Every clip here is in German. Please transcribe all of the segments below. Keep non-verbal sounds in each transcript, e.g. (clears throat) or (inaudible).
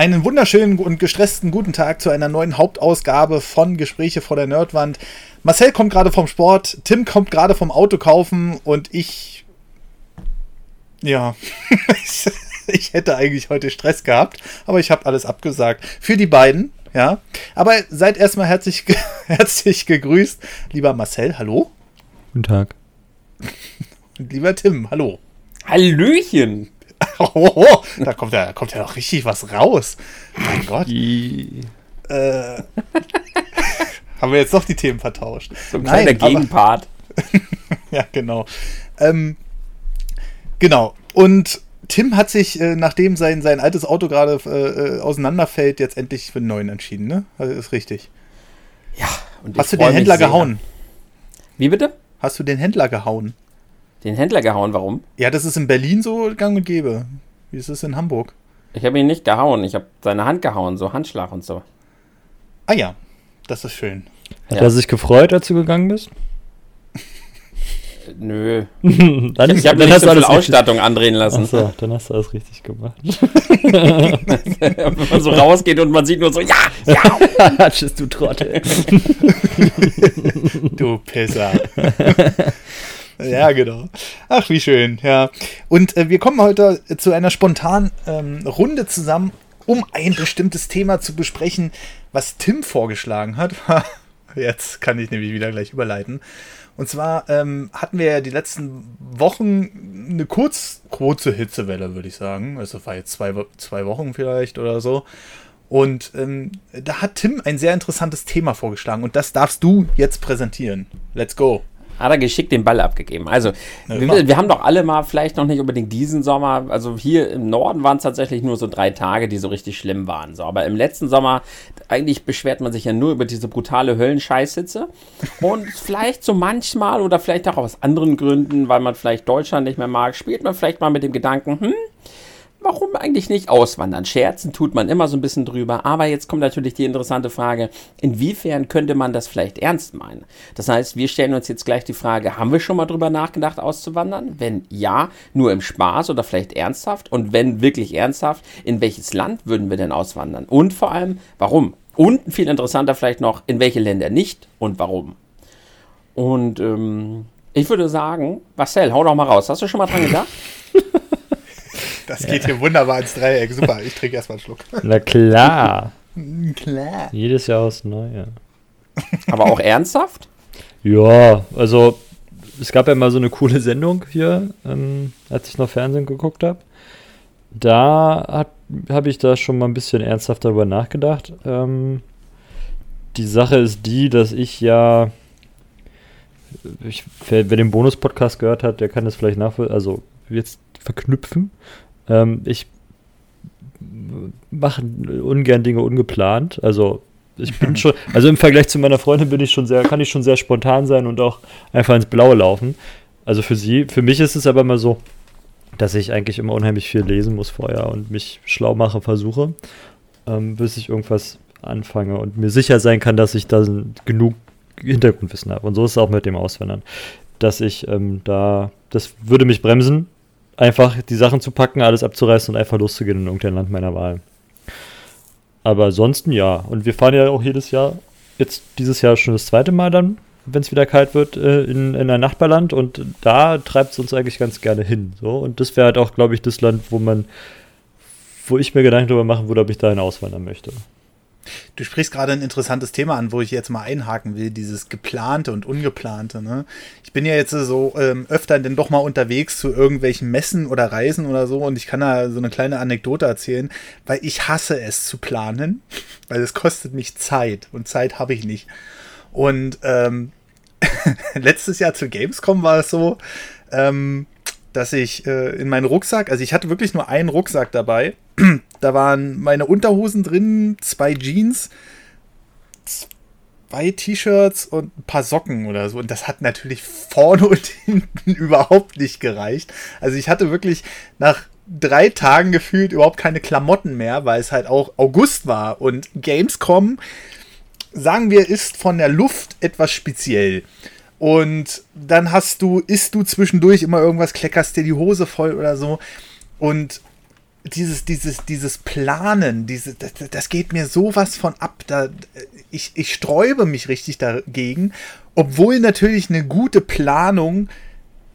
Einen wunderschönen und gestressten guten Tag zu einer neuen Hauptausgabe von Gespräche vor der Nerdwand. Marcel kommt gerade vom Sport, Tim kommt gerade vom Auto kaufen und ich. Ja. (laughs) ich hätte eigentlich heute Stress gehabt, aber ich habe alles abgesagt. Für die beiden, ja. Aber seid erstmal herzlich, (laughs) herzlich gegrüßt. Lieber Marcel, hallo. Guten Tag. Und lieber Tim, hallo. Hallöchen. Oh, (laughs) da kommt ja, da kommt ja noch richtig was raus. Mein Gott. Äh, haben wir jetzt doch die Themen vertauscht. So ein kleiner Gegenpart. (laughs) ja, genau. Ähm, genau. Und Tim hat sich, äh, nachdem sein, sein altes Auto gerade äh, äh auseinanderfällt, jetzt endlich für einen neuen entschieden, ne? Also ist richtig. Ja. Und Hast du den Händler gehauen? Wie bitte? Hast du den Händler gehauen? Den Händler gehauen, warum? Ja, das ist in Berlin so gang und gäbe. Wie ist es in Hamburg? Ich habe ihn nicht gehauen, ich habe seine Hand gehauen, so Handschlag und so. Ah ja, das ist schön. Hat ja. er sich gefreut, als du gegangen bist? Nö. (laughs) dann ich, habe nicht so viel Ausstattung richtig. andrehen lassen. Achso, dann hast du alles richtig gemacht. (laughs) (laughs) Wenn man so rausgeht und man sieht nur so, ja, ja. Tschüss, du Trottel. du Pisser. (laughs) Ja, genau. Ach, wie schön, ja. Und äh, wir kommen heute zu einer spontanen ähm, Runde zusammen, um ein bestimmtes Thema zu besprechen, was Tim vorgeschlagen hat. (laughs) Jetzt kann ich nämlich wieder gleich überleiten. Und zwar ähm, hatten wir ja die letzten Wochen eine kurz, kurze Hitzewelle, würde ich sagen. Also war jetzt zwei, zwei Wochen vielleicht oder so. Und ähm, da hat Tim ein sehr interessantes Thema vorgeschlagen und das darfst du jetzt präsentieren. Let's go hat er geschickt den Ball abgegeben. Also, ja, wir, wir, haben doch alle mal, vielleicht noch nicht unbedingt diesen Sommer, also hier im Norden waren es tatsächlich nur so drei Tage, die so richtig schlimm waren. So, aber im letzten Sommer, eigentlich beschwert man sich ja nur über diese brutale Höllenscheißhitze. Und (laughs) vielleicht so manchmal oder vielleicht auch aus anderen Gründen, weil man vielleicht Deutschland nicht mehr mag, spielt man vielleicht mal mit dem Gedanken, hm, warum eigentlich nicht auswandern? Scherzen tut man immer so ein bisschen drüber, aber jetzt kommt natürlich die interessante Frage, inwiefern könnte man das vielleicht ernst meinen? Das heißt, wir stellen uns jetzt gleich die Frage, haben wir schon mal drüber nachgedacht, auszuwandern? Wenn ja, nur im Spaß oder vielleicht ernsthaft? Und wenn wirklich ernsthaft, in welches Land würden wir denn auswandern? Und vor allem, warum? Und viel interessanter vielleicht noch, in welche Länder nicht und warum? Und ähm, ich würde sagen, Marcel, hau doch mal raus. Hast du schon mal dran gedacht? (laughs) Das geht hier wunderbar ins Dreieck. Super, ich trinke erstmal einen Schluck. Na klar. (laughs) klar. Jedes Jahr aufs Neue. Aber auch ernsthaft? Ja, also es gab ja mal so eine coole Sendung hier, ähm, als ich noch Fernsehen geguckt habe. Da habe ich da schon mal ein bisschen ernsthaft darüber nachgedacht. Ähm, die Sache ist die, dass ich ja, ich, wer, wer den Bonus-Podcast gehört hat, der kann das vielleicht nachvollziehen, also jetzt verknüpfen. Ähm, ich mache ungern Dinge ungeplant. Also ich bin (laughs) schon, also im Vergleich zu meiner Freundin bin ich schon sehr, kann ich schon sehr spontan sein und auch einfach ins Blaue laufen. Also für sie, für mich ist es aber immer so, dass ich eigentlich immer unheimlich viel lesen muss vorher und mich schlau mache, versuche, ähm, bis ich irgendwas anfange und mir sicher sein kann, dass ich da genug Hintergrundwissen habe. Und so ist es auch mit dem Auswandern. Dass ich ähm, da, das würde mich bremsen, einfach die Sachen zu packen, alles abzureißen und einfach loszugehen in irgendein Land meiner Wahl. Aber ansonsten ja. Und wir fahren ja auch jedes Jahr, jetzt dieses Jahr schon das zweite Mal dann, wenn es wieder kalt wird, äh, in, in ein Nachbarland. Und da treibt es uns eigentlich ganz gerne hin. So. Und das wäre halt auch, glaube ich, das Land, wo man, wo ich mir Gedanken darüber machen würde, ob ich dahin auswandern möchte. Du sprichst gerade ein interessantes Thema an, wo ich jetzt mal einhaken will, dieses geplante und ungeplante. Ne? Ich bin ja jetzt so ähm, öfter denn doch mal unterwegs zu irgendwelchen Messen oder Reisen oder so und ich kann da so eine kleine Anekdote erzählen, weil ich hasse es zu planen, weil es kostet mich Zeit und Zeit habe ich nicht. Und ähm, (laughs) letztes Jahr zu Gamescom war es so, ähm, dass ich äh, in meinen Rucksack, also ich hatte wirklich nur einen Rucksack dabei. Da waren meine Unterhosen drin, zwei Jeans, zwei T-Shirts und ein paar Socken oder so. Und das hat natürlich vorne und (laughs) hinten überhaupt nicht gereicht. Also ich hatte wirklich nach drei Tagen gefühlt überhaupt keine Klamotten mehr, weil es halt auch August war. Und Gamescom, sagen wir, ist von der Luft etwas speziell. Und dann hast du, isst du zwischendurch immer irgendwas, kleckerst dir die Hose voll oder so. Und dieses, dieses, dieses Planen, diese, das, das geht mir sowas von ab. Da, ich, ich sträube mich richtig dagegen, obwohl natürlich eine gute Planung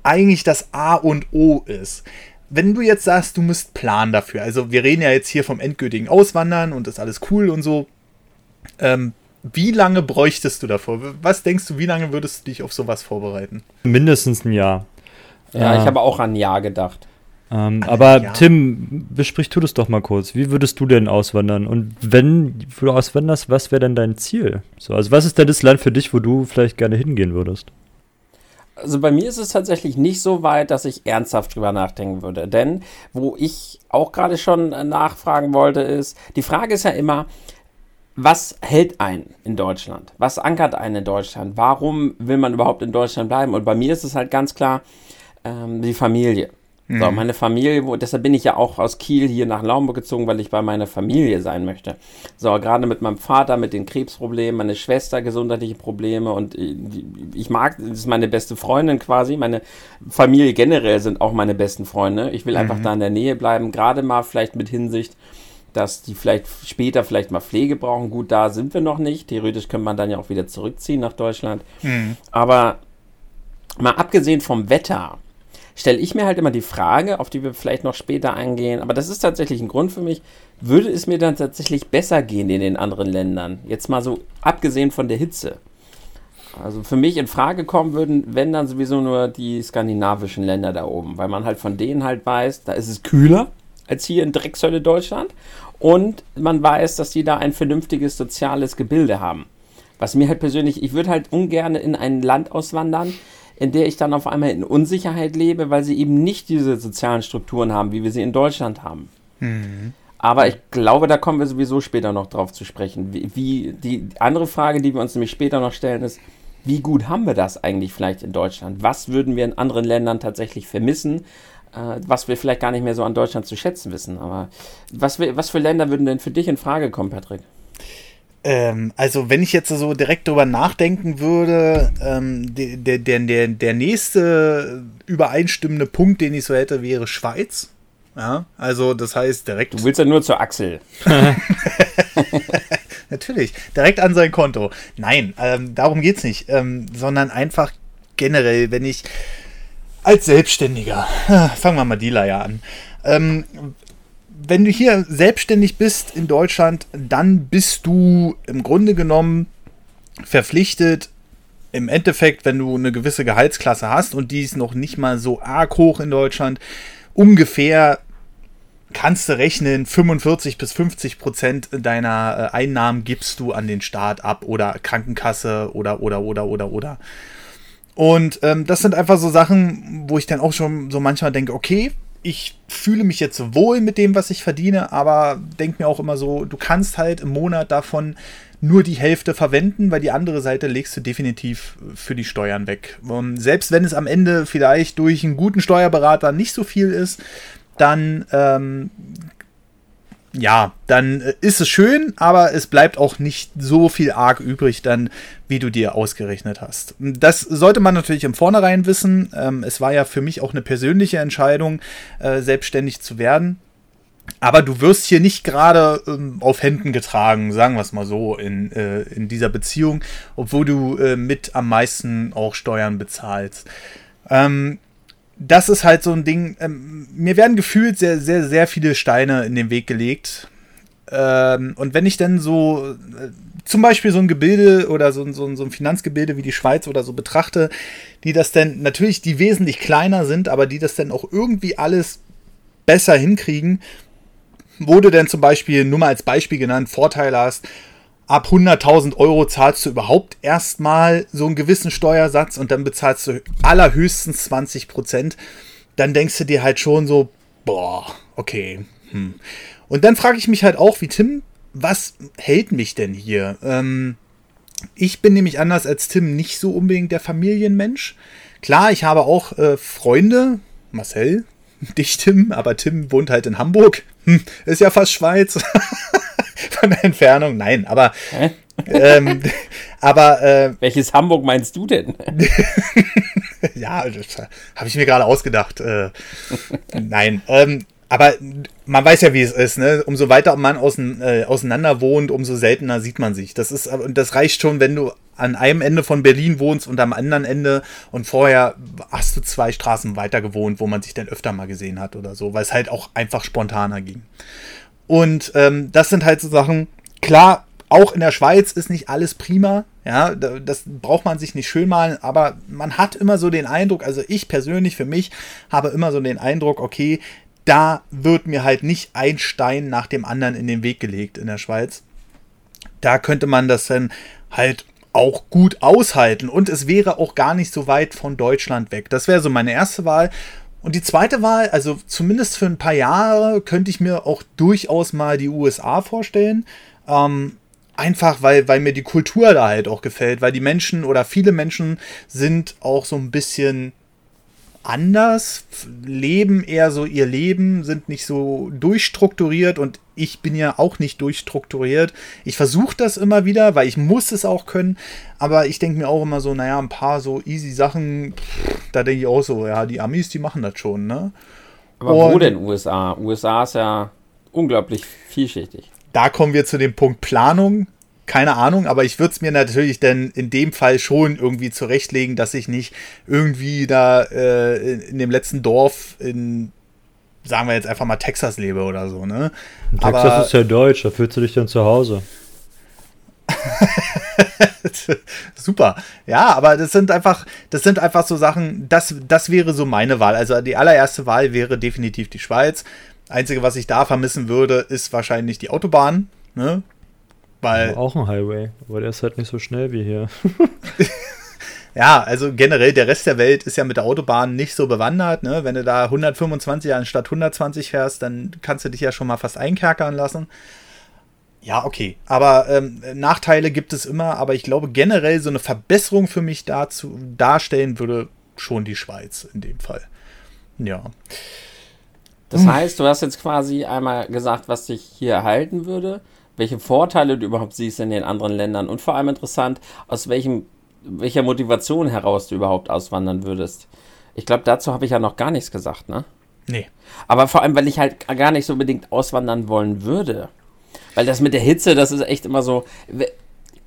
eigentlich das A und O ist. Wenn du jetzt sagst, du musst planen dafür, also wir reden ja jetzt hier vom endgültigen Auswandern und ist alles cool und so. Ähm, wie lange bräuchtest du davor? Was denkst du, wie lange würdest du dich auf sowas vorbereiten? Mindestens ein Jahr. Ja, ich habe auch an ein Jahr gedacht. Ähm, aber ja. Tim, besprich du das doch mal kurz. Wie würdest du denn auswandern? Und wenn du auswanderst, was wäre denn dein Ziel? So, also was ist denn das Land für dich, wo du vielleicht gerne hingehen würdest? Also bei mir ist es tatsächlich nicht so weit, dass ich ernsthaft drüber nachdenken würde. Denn wo ich auch gerade schon nachfragen wollte, ist, die Frage ist ja immer, was hält einen in Deutschland? Was ankert einen in Deutschland? Warum will man überhaupt in Deutschland bleiben? Und bei mir ist es halt ganz klar ähm, die Familie. Mhm. So, meine Familie, wo, deshalb bin ich ja auch aus Kiel hier nach Laumburg gezogen, weil ich bei meiner Familie sein möchte. So, gerade mit meinem Vater, mit den Krebsproblemen, meine Schwester gesundheitliche Probleme und äh, ich mag, das ist meine beste Freundin quasi, meine Familie generell sind auch meine besten Freunde. Ich will mhm. einfach da in der Nähe bleiben, gerade mal vielleicht mit Hinsicht, dass die vielleicht später vielleicht mal Pflege brauchen. Gut, da sind wir noch nicht. Theoretisch könnte man dann ja auch wieder zurückziehen nach Deutschland. Mhm. Aber mal abgesehen vom Wetter, stelle ich mir halt immer die Frage, auf die wir vielleicht noch später eingehen, aber das ist tatsächlich ein Grund für mich, würde es mir dann tatsächlich besser gehen in den anderen Ländern? Jetzt mal so abgesehen von der Hitze. Also für mich in Frage kommen würden, wenn dann sowieso nur die skandinavischen Länder da oben, weil man halt von denen halt weiß, da ist es kühler als hier in Dreckshölle Deutschland und man weiß, dass die da ein vernünftiges soziales Gebilde haben. Was mir halt persönlich, ich würde halt ungern in ein Land auswandern, in der ich dann auf einmal in Unsicherheit lebe, weil sie eben nicht diese sozialen Strukturen haben, wie wir sie in Deutschland haben. Mhm. Aber ich glaube, da kommen wir sowieso später noch drauf zu sprechen. Wie, wie, die andere Frage, die wir uns nämlich später noch stellen, ist, wie gut haben wir das eigentlich vielleicht in Deutschland? Was würden wir in anderen Ländern tatsächlich vermissen, äh, was wir vielleicht gar nicht mehr so an Deutschland zu schätzen wissen? Aber was, was für Länder würden denn für dich in Frage kommen, Patrick? Ähm, also wenn ich jetzt so direkt drüber nachdenken würde, ähm, der, der, der, der nächste übereinstimmende Punkt, den ich so hätte, wäre Schweiz. Ja, also das heißt direkt. Du willst ja nur zur Axel. (laughs) (laughs) Natürlich, direkt an sein Konto. Nein, ähm, darum geht's nicht, ähm, sondern einfach generell, wenn ich als Selbstständiger, fangen wir mal die Leier an, ähm, wenn du hier selbstständig bist in Deutschland, dann bist du im Grunde genommen verpflichtet, im Endeffekt, wenn du eine gewisse Gehaltsklasse hast und die ist noch nicht mal so arg hoch in Deutschland, ungefähr kannst du rechnen, 45 bis 50 Prozent deiner äh, Einnahmen gibst du an den Staat ab oder Krankenkasse oder, oder, oder, oder, oder. Und ähm, das sind einfach so Sachen, wo ich dann auch schon so manchmal denke, okay, ich fühle mich jetzt wohl mit dem, was ich verdiene, aber denke mir auch immer so, du kannst halt im Monat davon nur die Hälfte verwenden, weil die andere Seite legst du definitiv für die Steuern weg. Und selbst wenn es am Ende vielleicht durch einen guten Steuerberater nicht so viel ist, dann ähm, ja, dann äh, ist es schön, aber es bleibt auch nicht so viel arg übrig dann, wie du dir ausgerechnet hast. Das sollte man natürlich im Vornherein wissen. Ähm, es war ja für mich auch eine persönliche Entscheidung, äh, selbstständig zu werden. Aber du wirst hier nicht gerade ähm, auf Händen getragen, sagen wir es mal so, in, äh, in dieser Beziehung, obwohl du äh, mit am meisten auch Steuern bezahlst. Ähm, das ist halt so ein Ding. Ähm, mir werden gefühlt sehr, sehr, sehr viele Steine in den Weg gelegt. Ähm, und wenn ich dann so äh, zum Beispiel so ein Gebilde oder so, so, so ein Finanzgebilde wie die Schweiz oder so betrachte, die das dann natürlich, die wesentlich kleiner sind, aber die das dann auch irgendwie alles besser hinkriegen, wurde dann zum Beispiel, nur mal als Beispiel genannt, Vorteile hast, ab 100.000 Euro zahlst du überhaupt erstmal so einen gewissen Steuersatz und dann bezahlst du allerhöchstens 20 Prozent. Dann denkst du dir halt schon so, boah, okay. Hm. Und dann frage ich mich halt auch, wie Tim, was hält mich denn hier? Ähm, ich bin nämlich anders als Tim nicht so unbedingt der Familienmensch. Klar, ich habe auch äh, Freunde, Marcel, (laughs) dich Tim, aber Tim wohnt halt in Hamburg. Hm, ist ja fast Schweiz. (laughs) (laughs) von der Entfernung. Nein, aber. ähm, (laughs) aber. Äh, Welches Hamburg meinst du denn? (laughs) ja, das habe ich mir gerade ausgedacht. Äh, nein. Ähm, aber man weiß ja, wie es ist, ne? Umso weiter man außen, äh, auseinander wohnt, umso seltener sieht man sich. Das ist, und das reicht schon, wenn du an einem Ende von Berlin wohnst und am anderen Ende und vorher hast du zwei Straßen weiter gewohnt, wo man sich dann öfter mal gesehen hat oder so, weil es halt auch einfach spontaner ging. Und ähm, das sind halt so Sachen, klar, auch in der Schweiz ist nicht alles prima, ja, das braucht man sich nicht schön malen, aber man hat immer so den Eindruck, also ich persönlich für mich habe immer so den Eindruck, okay, da wird mir halt nicht ein Stein nach dem anderen in den Weg gelegt in der Schweiz. Da könnte man das dann halt auch gut aushalten und es wäre auch gar nicht so weit von Deutschland weg. Das wäre so meine erste Wahl. Und die zweite Wahl, also zumindest für ein paar Jahre, könnte ich mir auch durchaus mal die USA vorstellen. Ähm, einfach, weil, weil mir die Kultur da halt auch gefällt, weil die Menschen oder viele Menschen sind auch so ein bisschen anders, leben eher so ihr Leben, sind nicht so durchstrukturiert und ich bin ja auch nicht durchstrukturiert. Ich versuche das immer wieder, weil ich muss es auch können, aber ich denke mir auch immer so, naja, ein paar so easy Sachen, da denke ich auch so, ja, die Amis, die machen das schon, ne? Aber und wo denn USA? USA ist ja unglaublich vielschichtig. Da kommen wir zu dem Punkt Planung keine Ahnung, aber ich würde es mir natürlich dann in dem Fall schon irgendwie zurechtlegen, dass ich nicht irgendwie da äh, in dem letzten Dorf in, sagen wir jetzt einfach mal Texas lebe oder so, ne? Texas aber, ist ja deutsch, da fühlst du dich dann zu Hause. (laughs) Super. Ja, aber das sind einfach, das sind einfach so Sachen, das, das wäre so meine Wahl. Also die allererste Wahl wäre definitiv die Schweiz. Einzige, was ich da vermissen würde, ist wahrscheinlich die Autobahn. Ne? Weil aber auch ein Highway, aber der ist halt nicht so schnell wie hier. (laughs) ja, also generell der Rest der Welt ist ja mit der Autobahn nicht so bewandert. Ne? Wenn du da 125 anstatt 120 fährst, dann kannst du dich ja schon mal fast einkerkern lassen. Ja, okay. Aber ähm, Nachteile gibt es immer, aber ich glaube generell so eine Verbesserung für mich dazu darstellen würde schon die Schweiz in dem Fall. Ja. Das heißt, du hast jetzt quasi einmal gesagt, was dich hier erhalten würde welche Vorteile du überhaupt siehst in den anderen Ländern und vor allem interessant, aus welchem, welcher Motivation heraus du überhaupt auswandern würdest. Ich glaube, dazu habe ich ja noch gar nichts gesagt, ne? Nee. Aber vor allem, weil ich halt gar nicht so unbedingt auswandern wollen würde. Weil das mit der Hitze, das ist echt immer so.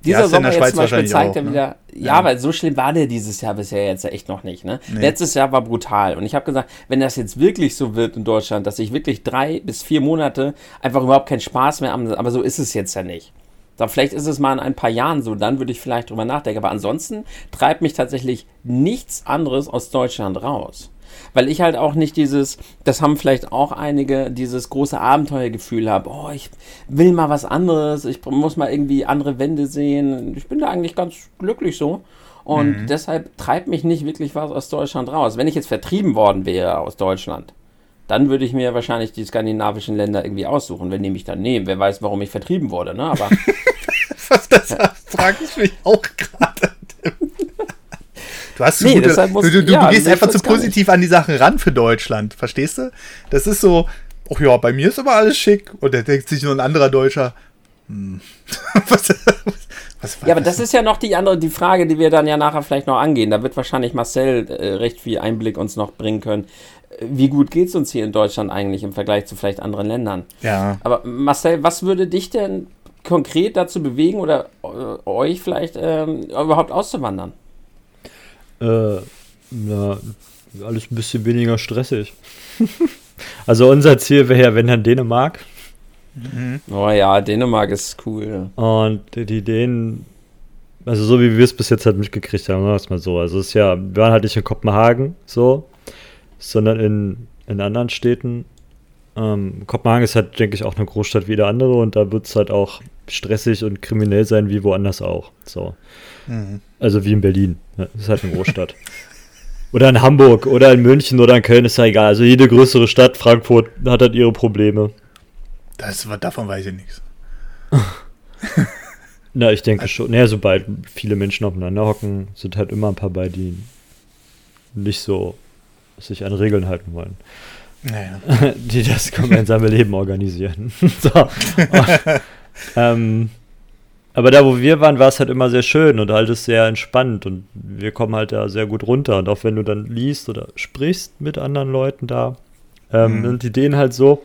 Dieser ja, Sommer jetzt zum Beispiel zeigt er ne? wieder, ja, ja, weil so schlimm war der dieses Jahr bisher jetzt echt noch nicht. Ne? Nee. Letztes Jahr war brutal. Und ich habe gesagt, wenn das jetzt wirklich so wird in Deutschland, dass ich wirklich drei bis vier Monate einfach überhaupt keinen Spaß mehr habe, aber so ist es jetzt ja nicht. Da vielleicht ist es mal in ein paar Jahren so, dann würde ich vielleicht drüber nachdenken. Aber ansonsten treibt mich tatsächlich nichts anderes aus Deutschland raus weil ich halt auch nicht dieses, das haben vielleicht auch einige, dieses große Abenteuergefühl habe, oh, ich will mal was anderes, ich muss mal irgendwie andere Wände sehen. Ich bin da eigentlich ganz glücklich so. Und mhm. deshalb treibt mich nicht wirklich was aus Deutschland raus. Wenn ich jetzt vertrieben worden wäre aus Deutschland, dann würde ich mir wahrscheinlich die skandinavischen Länder irgendwie aussuchen, wenn die mich dann nehmen. Wer weiß, warum ich vertrieben wurde, ne? Aber. (laughs) das (laughs) frage ich mich auch gerade. Du hast nee, gute, muss, du, du, ja, du, gehst einfach zu positiv an die Sachen ran für Deutschland, verstehst du? Das ist so, ach ja, bei mir ist aber alles schick. Und da denkt sich nur ein anderer Deutscher, hm. (laughs) was, was, ja, aber das ist ja noch die andere, die Frage, die wir dann ja nachher vielleicht noch angehen. Da wird wahrscheinlich Marcel äh, recht viel Einblick uns noch bringen können. Wie gut geht es uns hier in Deutschland eigentlich im Vergleich zu vielleicht anderen Ländern? Ja. Aber Marcel, was würde dich denn konkret dazu bewegen oder äh, euch vielleicht ähm, überhaupt auszuwandern? Äh, na, alles ein bisschen weniger stressig. (laughs) also unser Ziel wäre ja, wenn dann Dänemark. Mhm. Oh ja, Dänemark ist cool. Und die Dänen, also so wie wir es bis jetzt halt mitgekriegt haben, sagen wir es mal so. Also es ist ja, wir waren halt nicht in Kopenhagen so, sondern in, in anderen Städten. Ähm, Kopenhagen ist halt, denke ich, auch eine Großstadt wie jede andere und da wird es halt auch stressig und kriminell sein wie woanders auch. So. Mhm. Also wie in Berlin. Ja, das ist halt eine Großstadt. (laughs) oder in Hamburg oder in München oder in Köln ist ja egal. Also jede größere Stadt, Frankfurt, hat halt ihre Probleme. Das, davon weiß ich nichts. (laughs) Na, ich denke schon. Naja, sobald viele Menschen aufeinander hocken, sind halt immer ein paar bei, die nicht so sich an Regeln halten wollen. Naja. (laughs) die das gemeinsame Leben organisieren. (laughs) so. (laughs) ähm, aber da, wo wir waren, war es halt immer sehr schön und halt ist sehr entspannt und wir kommen halt da sehr gut runter. Und auch wenn du dann liest oder sprichst mit anderen Leuten da, Ähm, mhm. Und die Ideen halt so,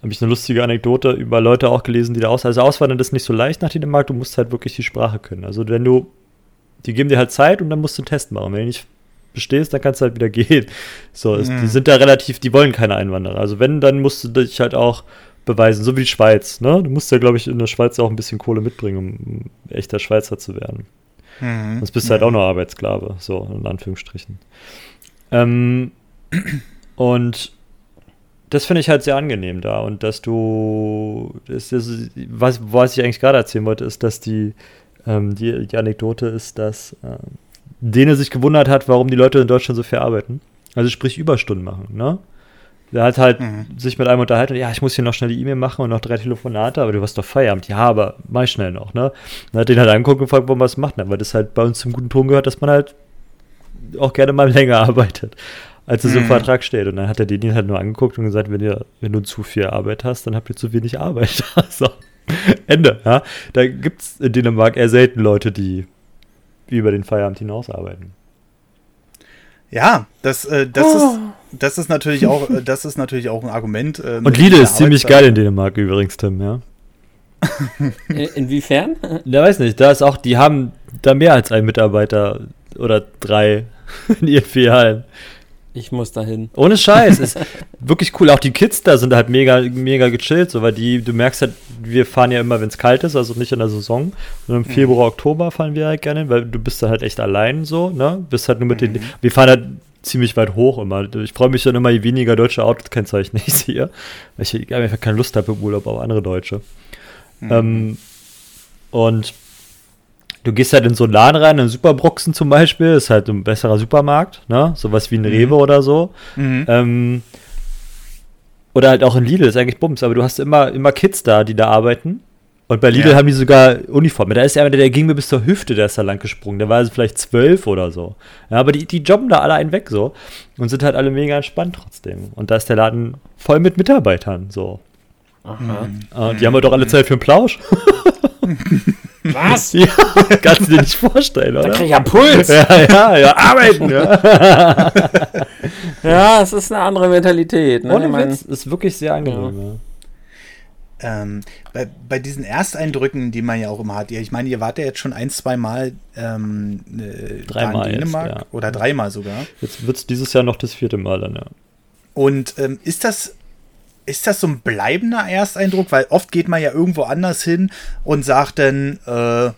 habe ich eine lustige Anekdote über Leute auch gelesen, die da aus. Also auswandern ist nicht so leicht nach Dänemark, du musst halt wirklich die Sprache können. Also wenn du, die geben dir halt Zeit und dann musst du einen Test machen. Wenn du nicht bestehst, dann kannst du halt wieder (laughs) gehen. So, mhm. die sind da relativ, die wollen keine Einwanderer. Also wenn, dann musst du dich halt auch beweisen, so wie die Schweiz. Ne? Du musst ja, glaube ich, in der Schweiz auch ein bisschen Kohle mitbringen, um echter Schweizer zu werden. Mhm. Sonst bist du halt auch nur Arbeitssklave, so in Anführungsstrichen. Ähm, (clears throat) und das finde ich halt sehr angenehm da. Und dass du, das, das, was, was ich eigentlich gerade erzählen wollte, ist, dass die, ähm, die, die Anekdote ist, dass ähm, Dene sich gewundert hat, warum die Leute in Deutschland so viel arbeiten. Also sprich Überstunden machen, ne? Der hat halt mhm. sich mit einem unterhalten, ja, ich muss hier noch schnell die E-Mail machen und noch drei Telefonate, aber du hast doch Feierabend. Ja, aber mach schnell noch, ne? Dann hat den halt angeguckt und gefragt, warum man es macht, ne? weil das halt bei uns zum guten Ton gehört, dass man halt auch gerne mal (laughs) länger arbeitet als es mhm. im Vertrag steht. Und dann hat er den halt nur angeguckt und gesagt, wenn, ihr, wenn du zu viel Arbeit hast, dann habt ihr zu wenig Arbeit. (laughs) so. Ende. Ja? Da gibt es in Dänemark eher selten Leute, die über den Feierabend hinaus arbeiten. Ja, das, äh, das, oh. ist, das ist natürlich auch, äh, das ist natürlich auch ein Argument. Äh, und Lidl ist ziemlich geil in Dänemark übrigens, Tim, ja. Inwiefern? (laughs) Ja, weiß nicht. Da ist auch, die haben da mehr als einen Mitarbeiter oder drei (laughs) in ihren Filialen. Ich muss dahin. Ohne Scheiß. ist (laughs) wirklich cool. Auch die Kids da sind halt mega, mega gechillt, so, weil die, du merkst halt, wir fahren ja immer, wenn es kalt ist, also nicht in der Saison. Und im mhm. Februar, Oktober fahren wir halt gerne, weil du bist da halt echt allein so, ne? Bist halt nur mit mhm. den. Wir fahren halt ziemlich weit hoch immer. Ich freue mich dann immer, je weniger deutsche Autokennzeichen ich sehe. Weil ich einfach keine Lust habe im Urlaub auf andere Deutsche. Mhm. Ähm, und du gehst halt in so einen Laden rein, in Superbroxen zum Beispiel, ist halt ein besserer Supermarkt, ne? Sowas wie ein mhm. Rewe oder so. Mhm. Ähm, oder halt auch in Lidl, ist eigentlich Bums, aber du hast immer, immer Kids da, die da arbeiten. Und bei Lidl ja. haben die sogar Uniformen. Da ist einer, der, der ging mir bis zur Hüfte, der ist da lang gesprungen. Der war also vielleicht zwölf oder so. Ja, aber die, die jobben da alle einen weg so. Und sind halt alle mega entspannt trotzdem. Und da ist der Laden voll mit Mitarbeitern so. Aha. Und die haben wir doch alle Zeit für einen Plausch. (laughs) Was? (laughs) Ja, kannst du dir nicht vorstellen, oder? Da krieg ich ja Puls. Ja, ja, ja, arbeiten. Ja, (laughs) ja es ist eine andere Mentalität. Ne? Ohne ich Witz, ist wirklich sehr angenehm. Ja. Ähm, bei, bei diesen Ersteindrücken, die man ja auch immer hat, ich meine, ihr wart ja jetzt schon ein, zwei Mal ähm, äh, dreimal in Dänemark jetzt, ja. oder dreimal sogar. Jetzt wird es dieses Jahr noch das vierte Mal dann, ja. Und ähm, ist das ist das so ein bleibender Ersteindruck? Weil oft geht man ja irgendwo anders hin und sagt dann, äh,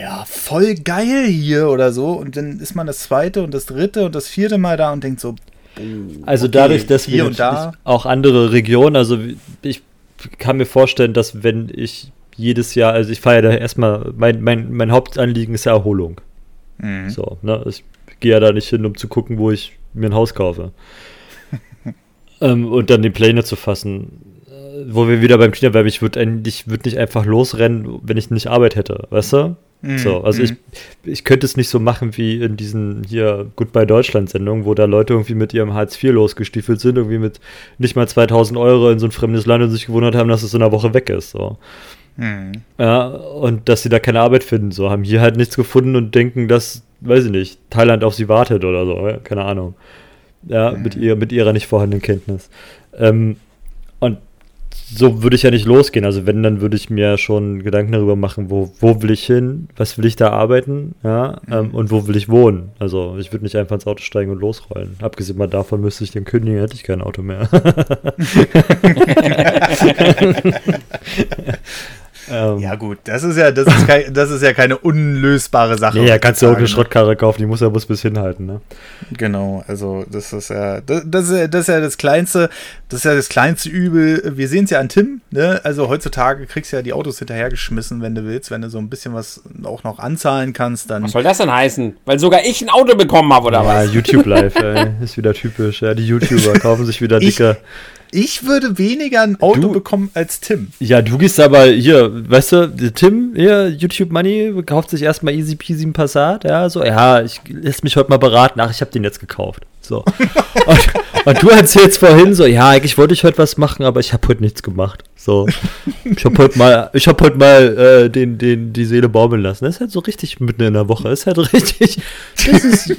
ja, voll geil hier oder so. Und dann ist man das zweite und das dritte und das vierte Mal da und denkt so, also okay, dadurch, dass wir da auch andere Regionen, also ich kann mir vorstellen, dass wenn ich jedes Jahr, also ich feiere da erstmal, mein, mein, mein Hauptanliegen ist ja Erholung. Mhm. So, ne? Ich gehe ja da nicht hin, um zu gucken, wo ich mir ein Haus kaufe. Ähm, und dann die Pläne zu fassen. Äh, wo wir wieder beim Kinderwerb, ich würde würd nicht einfach losrennen, wenn ich nicht Arbeit hätte, weißt du? Mm, so, also mm. ich, ich könnte es nicht so machen wie in diesen hier Goodbye Deutschland Sendungen, wo da Leute irgendwie mit ihrem Hartz IV losgestiefelt sind, irgendwie mit nicht mal 2000 Euro in so ein fremdes Land und sich gewundert haben, dass es in einer Woche weg ist, so. Mm. Ja, und dass sie da keine Arbeit finden, so, haben hier halt nichts gefunden und denken, dass, weiß ich nicht, Thailand auf sie wartet oder so, keine Ahnung ja, mhm. mit, ihr, mit ihrer nicht vorhandenen Kenntnis. Ähm, und so würde ich ja nicht losgehen. Also wenn, dann würde ich mir schon Gedanken darüber machen, wo, wo will ich hin, was will ich da arbeiten, ja, mhm. ähm, und wo will ich wohnen. Also ich würde nicht einfach ins Auto steigen und losrollen. Abgesehen mal davon müsste ich den kündigen, hätte ich kein Auto mehr. (laughs) (laughs) (laughs) Ähm, ja, gut, das ist ja, das ist, kein, (laughs) das ist ja keine unlösbare Sache. Nee, ja, kannst du auch eine Schrottkarre kaufen, die muss ja bloß bis hinhalten, ne? Genau, also das ist ja, das, das, ist, das ist ja das kleinste, das ist ja das kleinste Übel. Wir sehen es ja an Tim, ne? Also heutzutage kriegst du ja die Autos hinterhergeschmissen, wenn du willst, wenn du so ein bisschen was auch noch anzahlen kannst, dann. Was soll das denn heißen? Weil sogar ich ein Auto bekommen habe, oder ja, was? Ja, YouTube (laughs) Live, ey. Ist wieder typisch. Ja, die YouTuber (laughs) kaufen sich wieder dicke. Ich, ich würde weniger ein Auto du, bekommen als Tim. Ja, du gehst aber hier, weißt du, Tim, hier, YouTube Money, kauft sich erstmal easy peasy ein Passat, ja, so, ja, ich lässt mich heute mal beraten, ach, ich habe den jetzt gekauft. So. (laughs) und, und, du erzählst vorhin so, ja, eigentlich wollte ich heute was machen, aber ich habe heute nichts gemacht. So. Ich habe heute mal, ich habe heute mal äh, den, den, die Seele baumeln lassen. Das ist halt so richtig mitten in der Woche. Das ist halt richtig. Das ist,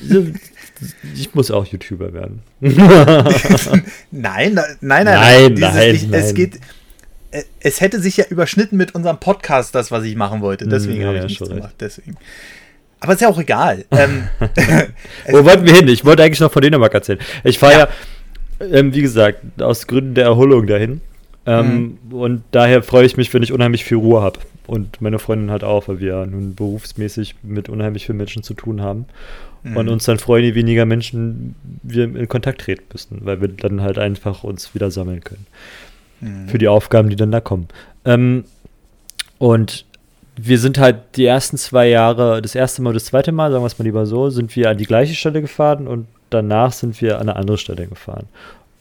ich muss auch YouTuber werden. (laughs) nein, nein, nein, nein. Nein, nein, ich, nein. Es geht. äh, Es hätte sich ja überschnitten mit unserem Podcast, das, was ich machen wollte. Deswegen Hm, ja, habe ich ja, nichts gemacht. Deswegen. Aber ist ja auch egal. ähm, (laughs) (laughs) Wo wollten wir hin? Ich wollte eigentlich noch von Dänemark erzählen. Ich fahre ja, ähm, wie gesagt, aus Gründen der Erholung dahin. Ähm, Und daher freue ich mich, wenn ich unheimlich viel Ruhe habe. Und meine Freundin halt auch, weil wir nun berufsmäßig mit unheimlich vielen Menschen zu tun haben. Und uns dann freuen, je weniger Menschen wir in Kontakt treten müssen, weil wir dann halt einfach uns wieder sammeln können. Für die Aufgaben, die dann da kommen. Ähm, und wir sind halt die ersten zwei Jahre, das erste Mal und das zweite Mal, sagen wir es mal lieber so, sind wir an die gleiche Stelle gefahren und danach sind wir an eine andere Stelle gefahren.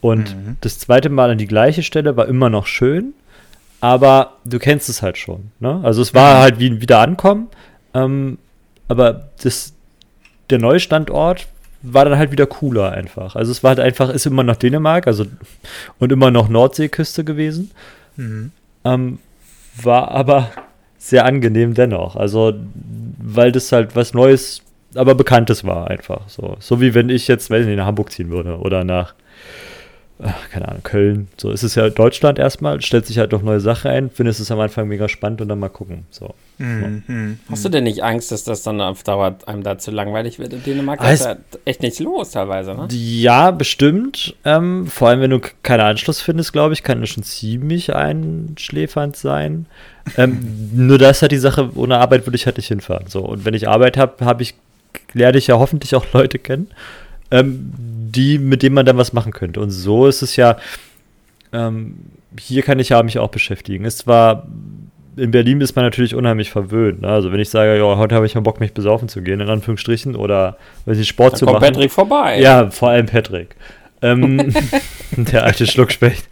Und Mhm. das zweite Mal an die gleiche Stelle war immer noch schön, aber du kennst es halt schon. Ne? Also es war halt wie ein Wiederankommen, ähm, aber das, der neue Standort war dann halt wieder cooler einfach. Also es war halt einfach, ist immer noch Dänemark, also und immer noch Nordseeküste gewesen. Mhm. Ähm, war aber sehr angenehm dennoch. Also, weil das halt was Neues, aber Bekanntes war einfach. So, so wie wenn ich jetzt, weiß ich nicht, nach Hamburg ziehen würde oder nach, ach, keine Ahnung, Köln. So ist es ja Deutschland erstmal, stellt sich halt noch neue Sache ein, findest es am Anfang mega spannend und dann mal gucken. So. Mhm. Mhm. Hast du denn nicht Angst, dass das dann auf Dauer einem da zu langweilig wird in Dänemark? Da Ah, ist ja echt nichts los teilweise, ne? Ja, bestimmt. Ähm, vor allem, wenn du keinen Anschluss findest, glaube ich, kann das schon ziemlich einschläfernd sein. Ähm, (laughs) nur da ist halt die Sache, ohne Arbeit würde ich halt nicht hinfahren. So. Und wenn ich Arbeit habe, habe ich, lerne ich ja hoffentlich auch Leute kennen, ähm, die, mit denen man dann was machen könnte. Und so ist es ja, ähm, hier kann ich ja mich auch beschäftigen. Es war, in Berlin ist man natürlich unheimlich verwöhnt. Ne? Also wenn ich sage, ja, heute habe ich mal Bock, mich besaufen zu gehen, in Anführungsstrichen, oder weiß ich, Sport Da zu kommt machen. Patrick vorbei. Ja, vor allem Patrick. Ähm, (laughs) (laughs) der alte Schluckspecht.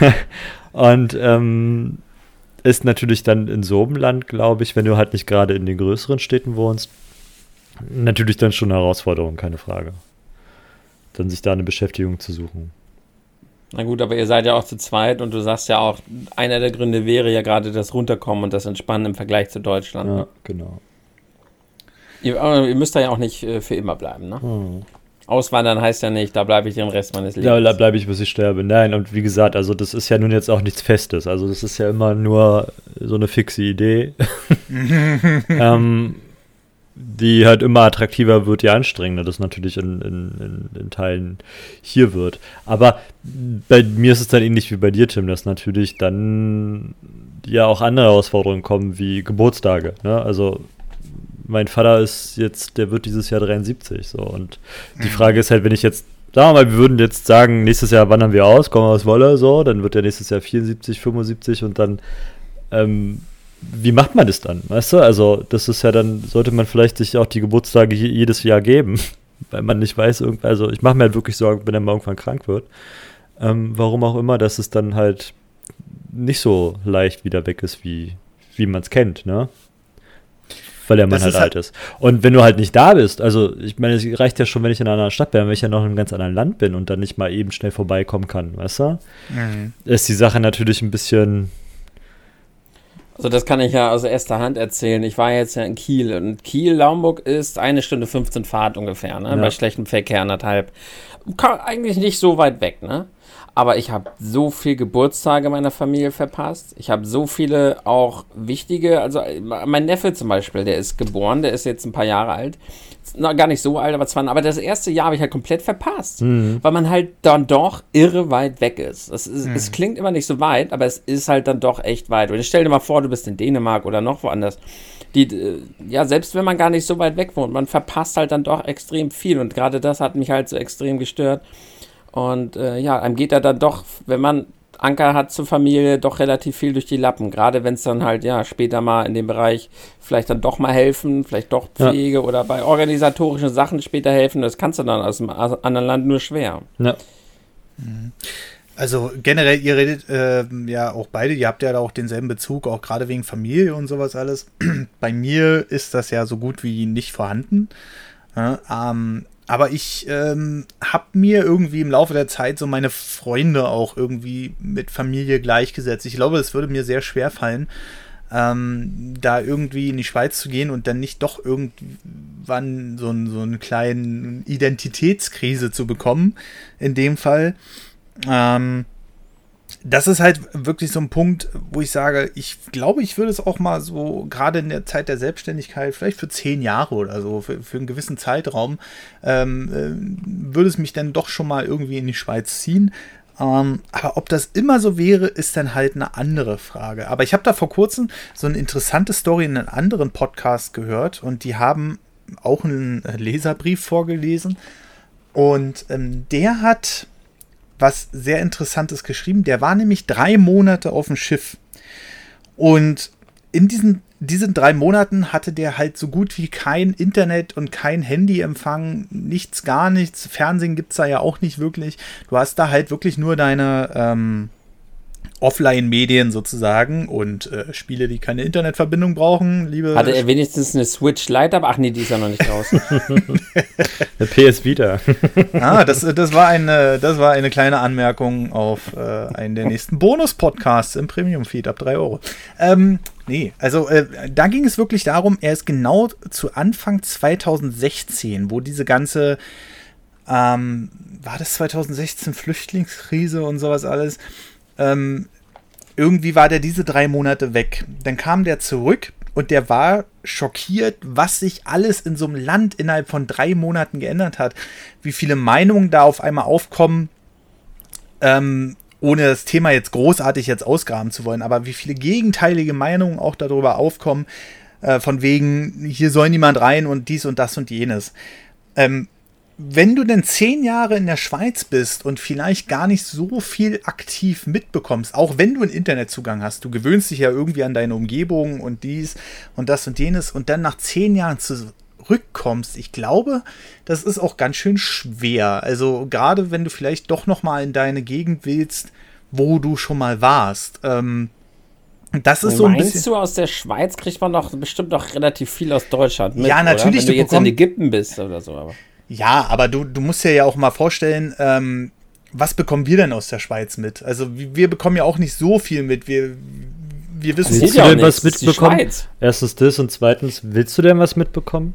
(laughs) Und ähm, ist natürlich dann in so einem Land, glaube ich, wenn du halt nicht gerade in den größeren Städten wohnst, natürlich dann schon eine Herausforderung, keine Frage. Dann sich da eine Beschäftigung zu suchen. Na gut, aber ihr seid ja auch zu zweit und du sagst ja auch, einer der Gründe wäre ja gerade das Runterkommen und das Entspannen im Vergleich zu Deutschland. Ja, Ne? genau. Ihr, aber ihr müsst da ja auch nicht äh, für immer bleiben, ne? Auswandern heißt ja nicht, da bleibe ich den Rest meines Lebens. Da, da bleibe ich, bis ich sterbe. Nein, und wie gesagt, also das ist ja nun jetzt auch nichts Festes. Also das ist ja immer nur so eine fixe Idee, (laughs) ähm, die halt immer attraktiver wird, je anstrengender das natürlich in, in, in, in Teilen hier wird. Aber bei mir ist es dann ähnlich wie bei dir, Tim, dass natürlich dann ja auch andere Herausforderungen kommen, wie Geburtstage. Ne? Also mein Vater ist jetzt, der wird dieses Jahr 73, so. Und die Frage ist halt, wenn ich jetzt, sagen wir mal, wir würden jetzt sagen, nächstes Jahr wandern wir aus, kommen was wolle, so, dann wird er nächstes Jahr 74, 75 und dann, ähm, wie macht man das dann, weißt du? Also, das ist ja dann, sollte man vielleicht sich auch die Geburtstage je, jedes Jahr geben, (laughs) weil man nicht weiß, also ich mache mir halt wirklich Sorgen, wenn er mal irgendwann krank wird. Ähm, warum auch immer, dass es dann halt nicht so leicht wieder weg ist, wie, wie man es kennt, ne? Weil der Mann halt ist alt ist. Und wenn du halt nicht da bist, also ich meine, es reicht ja schon, wenn ich in einer anderen Stadt bin, wenn ich ja noch in einem ganz anderen Land bin und dann nicht mal eben schnell vorbeikommen kann, weißt du? Mhm. Ist die Sache natürlich ein bisschen. Also das kann ich ja aus erster Hand erzählen. Ich war jetzt ja in Kiel und Kiel-Laumburg ist eine Stunde 15 Fahrt ungefähr, ne? Ja. Bei schlechtem Verkehr anderthalb. Ka- eigentlich nicht so weit weg, ne? Aber ich habe so viel Geburtstage meiner Familie verpasst. Ich habe so viele auch wichtige, also äh, mein Neffe zum Beispiel, der ist geboren, der ist jetzt ein paar Jahre alt. Na, gar nicht so alt, aber zwar, aber das erste Jahr habe ich halt komplett verpasst, weil man halt dann doch irre weit weg ist. Das ist Es klingt immer nicht so weit, aber es ist halt dann doch echt weit. Und stell dir mal vor, du bist in Dänemark oder noch woanders. Die, ja, selbst wenn man gar nicht so weit weg wohnt, man verpasst halt dann doch extrem viel. Und gerade das hat mich halt so extrem gestört. Und äh, ja, einem geht da dann doch, wenn man Anker hat zur Familie, doch relativ viel durch die Lappen. Gerade wenn es dann halt, ja, später mal in dem Bereich vielleicht dann doch mal helfen, vielleicht doch Ja. Pflege oder bei organisatorischen Sachen später helfen. Das kannst du dann aus dem a- anderen Land nur schwer. Ja, Also generell, ihr redet ähm, ja auch beide, ihr habt ja da auch denselben Bezug, auch gerade wegen Familie und sowas alles. (clears throat) Bei mir ist das ja so gut wie nicht vorhanden. Ja, ähm, aber ich ähm, habe mir irgendwie im Laufe der Zeit so meine Freunde auch irgendwie mit Familie gleichgesetzt. Ich glaube, es würde mir sehr schwer fallen, ähm, da irgendwie in die Schweiz zu gehen und dann nicht doch irgendwann so, ein, so eine kleine Identitätskrise zu bekommen, in dem Fall. Ähm, das ist halt wirklich so ein Punkt, wo ich sage, ich glaube, ich würde es auch mal so, gerade in der Zeit der Selbstständigkeit, vielleicht für zehn Jahre oder so, für, für einen gewissen Zeitraum, ähm, äh, würde es mich dann doch schon mal irgendwie in die Schweiz ziehen. Ähm, aber ob das immer so wäre, ist dann halt eine andere Frage. Aber ich habe da vor kurzem so eine interessante Story in einem anderen Podcast gehört und die haben auch einen Leserbrief vorgelesen. Und ähm, der hat was sehr Interessantes geschrieben. Der war nämlich drei Monate auf dem Schiff. Und in diesen, diesen drei Monaten hatte der halt so gut wie kein Internet und kein Handyempfang, nichts, gar nichts. Fernsehen gibt es da ja auch nicht wirklich. Du hast da halt wirklich nur deine, ähm, Offline-Medien sozusagen und äh, Spiele, die keine Internetverbindung brauchen, liebe. Hatte er wenigstens eine Switch Lite, aber ach nee, die ist ja noch nicht draußen. (laughs) (laughs) eine PS Vita. (laughs) ah, das, das, war eine, das war eine kleine Anmerkung auf äh, einen der nächsten Bonus-Podcasts im Premium-Feed ab 3 Euro. Ähm, nee, also äh, da ging es wirklich darum, er ist genau zu Anfang 2016, wo diese ganze ähm, war das 2016 Flüchtlingskrise und sowas alles? Ähm, irgendwie war der diese drei Monate weg. Dann kam der zurück und der war schockiert, was sich alles in so einem Land innerhalb von drei Monaten geändert hat. Wie viele Meinungen da auf einmal aufkommen, ähm, ohne das Thema jetzt großartig jetzt ausgraben zu wollen, aber wie viele gegenteilige Meinungen auch darüber aufkommen, äh, von wegen, hier soll niemand rein und dies und das und jenes. Ähm, wenn du denn zehn Jahre in der Schweiz bist und vielleicht gar nicht so viel aktiv mitbekommst, auch wenn du einen Internetzugang hast, du gewöhnst dich ja irgendwie an deine Umgebung und dies und das und jenes und dann nach zehn Jahren zurückkommst, ich glaube, das ist auch ganz schön schwer. Also gerade wenn du vielleicht doch noch mal in deine Gegend willst, wo du schon mal warst. Ähm, das ist so ein Meinst du, aus der Schweiz kriegt man doch bestimmt noch relativ viel aus Deutschland mit, Ja, natürlich. Oder? Wenn du, du jetzt in Ägypten bist oder so. Aber. Ja, aber du, du musst dir ja auch mal vorstellen, ähm, was bekommen wir denn aus der Schweiz mit? Also wir bekommen ja auch nicht so viel mit. Wir, wir wissen willst du denn was mitbekommen? Erstens das und zweitens, willst du denn was mitbekommen?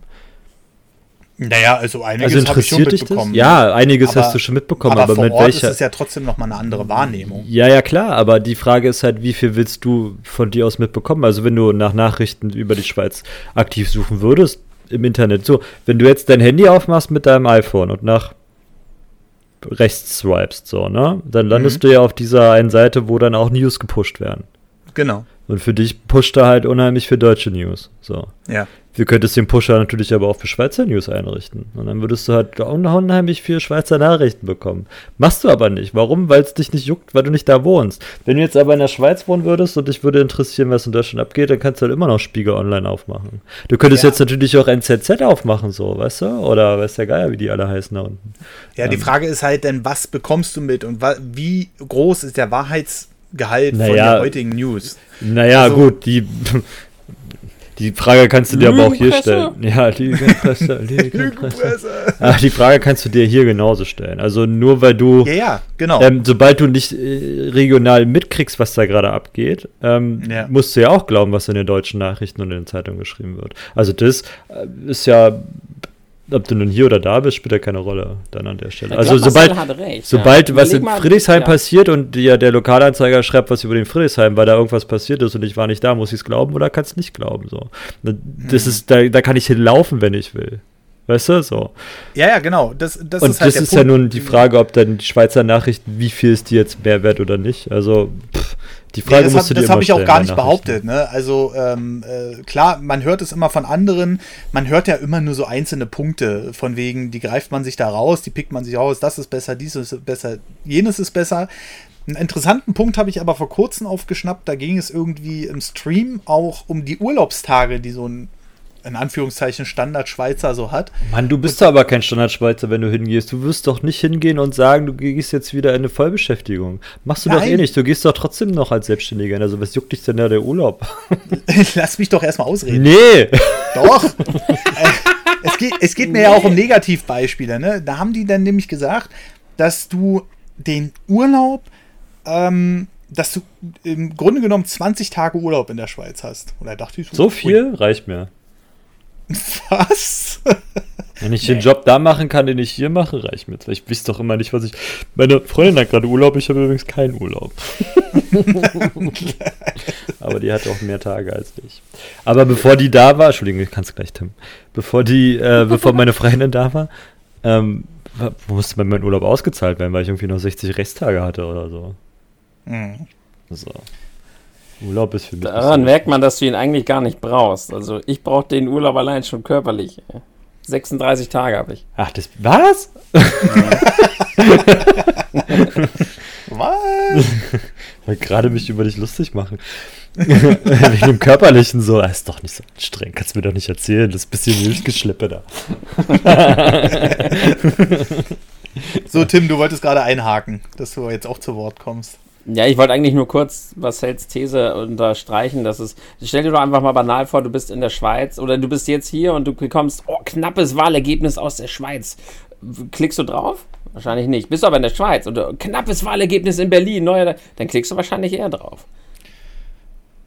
Naja, also einiges also interessiert ich schon mitbekommen. Das? Ja, einiges aber, hast du schon mitbekommen, aber, aber mit Ort welcher? ist es ja trotzdem nochmal eine andere Wahrnehmung. Ja, ja, klar, aber die Frage ist halt, wie viel willst du von dir aus mitbekommen? Also wenn du nach Nachrichten über die Schweiz aktiv suchen würdest, im Internet. So, wenn du jetzt dein Handy aufmachst mit deinem iPhone und nach rechts swipest, so, ne? Dann landest mhm. du ja auf dieser einen Seite, wo dann auch News gepusht werden. Genau. Und für dich pusht er halt unheimlich für deutsche News. So. Ja. Du könntest den Pusher natürlich aber auch für Schweizer News einrichten. Und dann würdest du halt unheimlich viel Schweizer Nachrichten bekommen. Machst du aber nicht. Warum? Weil es dich nicht juckt, weil du nicht da wohnst. Wenn du jetzt aber in der Schweiz wohnen würdest und dich würde interessieren, was in Deutschland abgeht, dann kannst du halt immer noch Spiegel online aufmachen. Du könntest ja. jetzt natürlich auch NZZ aufmachen, so, weißt du? Oder weiß der Geier, wie die alle heißen da unten. Ja, ähm. die Frage ist halt dann, was bekommst du mit und wie groß ist der Wahrheitsgehalt naja, von der heutigen News? Naja, also, gut, die die Frage kannst du dir aber auch hier stellen. (laughs) Ja, Lügenpresse, (laughs) Lügenpresse. Ach, die Frage kannst du dir hier genauso stellen. Also nur weil du, ja, ja, genau. Ähm, sobald du nicht äh, regional mitkriegst, was da gerade abgeht, ähm, ja. musst du ja auch glauben, was in den deutschen Nachrichten und in den Zeitungen geschrieben wird. Also das äh, ist ja ob du nun hier oder da bist, spielt ja keine Rolle dann an der Stelle. Also sobald, recht, sobald ja. was in Friedrichsheim ja. passiert und der, der Lokalanzeiger schreibt was über den Friedrichsheim, weil da irgendwas passiert ist und ich war nicht da, muss ich es glauben oder kann es nicht glauben. So. Das mhm. ist, da, da kann ich hinlaufen, wenn ich will. Weißt du, so. Ja, ja, genau. Das, das und ist halt das ist Punkt. ja nun die Frage, ob dann die Schweizer Nachrichten, wie viel ist die jetzt mehr wert oder nicht. Also, pff, die Frage musst du dir Das habe ich auch gar nicht behauptet. Ne? Also ähm, äh, klar, man hört es immer von anderen. Man hört ja immer nur so einzelne Punkte von wegen, die greift man sich da raus, die pickt man sich raus. Das ist besser, dies ist besser, jenes ist besser. Einen interessanten Punkt habe ich aber vor kurzem aufgeschnappt. Da ging es irgendwie im Stream auch um die Urlaubstage, die so ein in Anführungszeichen Standard-Schweizer so hat. Mann, du bist doch aber kein Standard-Schweizer, wenn du hingehst. Du wirst doch nicht hingehen und sagen, du gehst jetzt wieder in eine Vollbeschäftigung. Machst du Nein. doch eh nicht. Du gehst doch trotzdem noch als Selbstständiger. Also, was juckt dich denn da der Urlaub? (laughs) Lass mich doch erstmal ausreden. Nee! Doch! (laughs) Äh, es, geht, es geht mir nee. ja auch um Negativbeispiele. Ne? Da haben die dann nämlich gesagt, dass du den Urlaub ähm, dass du im Grunde genommen 20 Tage Urlaub in der Schweiz hast. Und da dachte ich so viel ui. reicht mir. Was? Wenn ich nee. den Job da machen kann, den ich hier mache, reicht mir. Ich weiß doch immer nicht, was ich. Meine Freundin hat gerade Urlaub, ich habe übrigens keinen Urlaub. (laughs) Aber die hat auch mehr Tage als ich. Aber bevor die da war, Entschuldigung, ich kann es gleich, Tim. Bevor die, äh, bevor meine Freundin da war, ähm, musste bei meinem Urlaub ausgezahlt werden, weil ich irgendwie noch 60 Resttage hatte oder so. Mhm. So. Urlaub ist für mich. Daran merkt man, dass du ihn eigentlich gar nicht brauchst. Also ich brauche den Urlaub allein schon körperlich. 36 Tage habe ich. Ach, das. Was? (laughs) was? Ich wollte gerade mich über dich lustig machen. (laughs) Wegen dem Körperlichen so, das ist doch nicht so streng, kannst du mir doch nicht erzählen, das ist ein bisschen Milchgeschleppe da. (laughs) so, Tim, du wolltest gerade einhaken, dass du jetzt auch zu Wort kommst. Ja, ich wollte eigentlich nur kurz Marcells These unterstreichen, dass es. Stell dir doch einfach mal banal vor, du bist in der Schweiz oder du bist jetzt hier und du bekommst, oh, knappes Wahlergebnis aus der Schweiz. Klickst du drauf? Wahrscheinlich nicht. Bist du aber in der Schweiz und knappes Wahlergebnis in Berlin, neuer, dann klickst du wahrscheinlich eher drauf.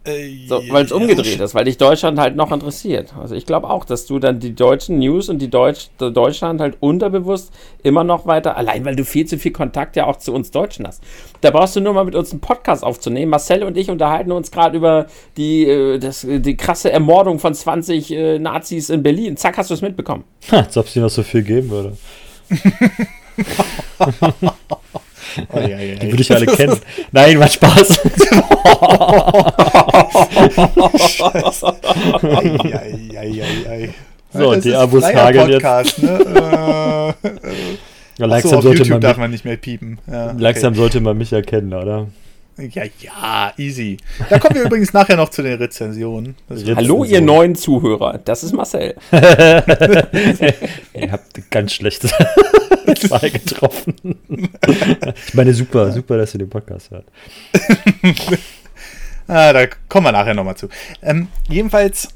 Äh, so, weil es umgedreht ist, weil dich Deutschland halt noch interessiert. Also ich glaube auch, dass du dann die deutschen News und die Deutsch, Deutschland halt unterbewusst immer noch weiter, allein weil du viel zu viel Kontakt ja auch zu uns Deutschen hast. Da brauchst du nur mal mit uns einen Podcast aufzunehmen. Marcel und ich unterhalten uns gerade über die, äh, das, die krasse Ermordung von 20 äh, Nazis in Berlin. Zack, hast du es mitbekommen. Ha, als ob es dir noch so viel geben würde. (laughs) (laughs) Oh, ja, ja, die würde ich alle kennen. Nein, macht Spaß. so, die Abos hageln jetzt. Ne? (laughs) ja, langsam so, sollte man darf man nicht mehr piepen. Ja, okay. Langsam sollte man mich erkennen, oder? Ja, ja, easy. Da kommen wir (laughs) übrigens nachher noch zu den Rezensionen. Hallo, ihr neuen Zuhörer. Das ist Marcel. (laughs) ihr habt ganz schlechte Wahl (laughs) getroffen. ich meine, super, super, dass ihr den Podcast hört. ah, da kommen wir nachher nochmal zu. Ähm, jedenfalls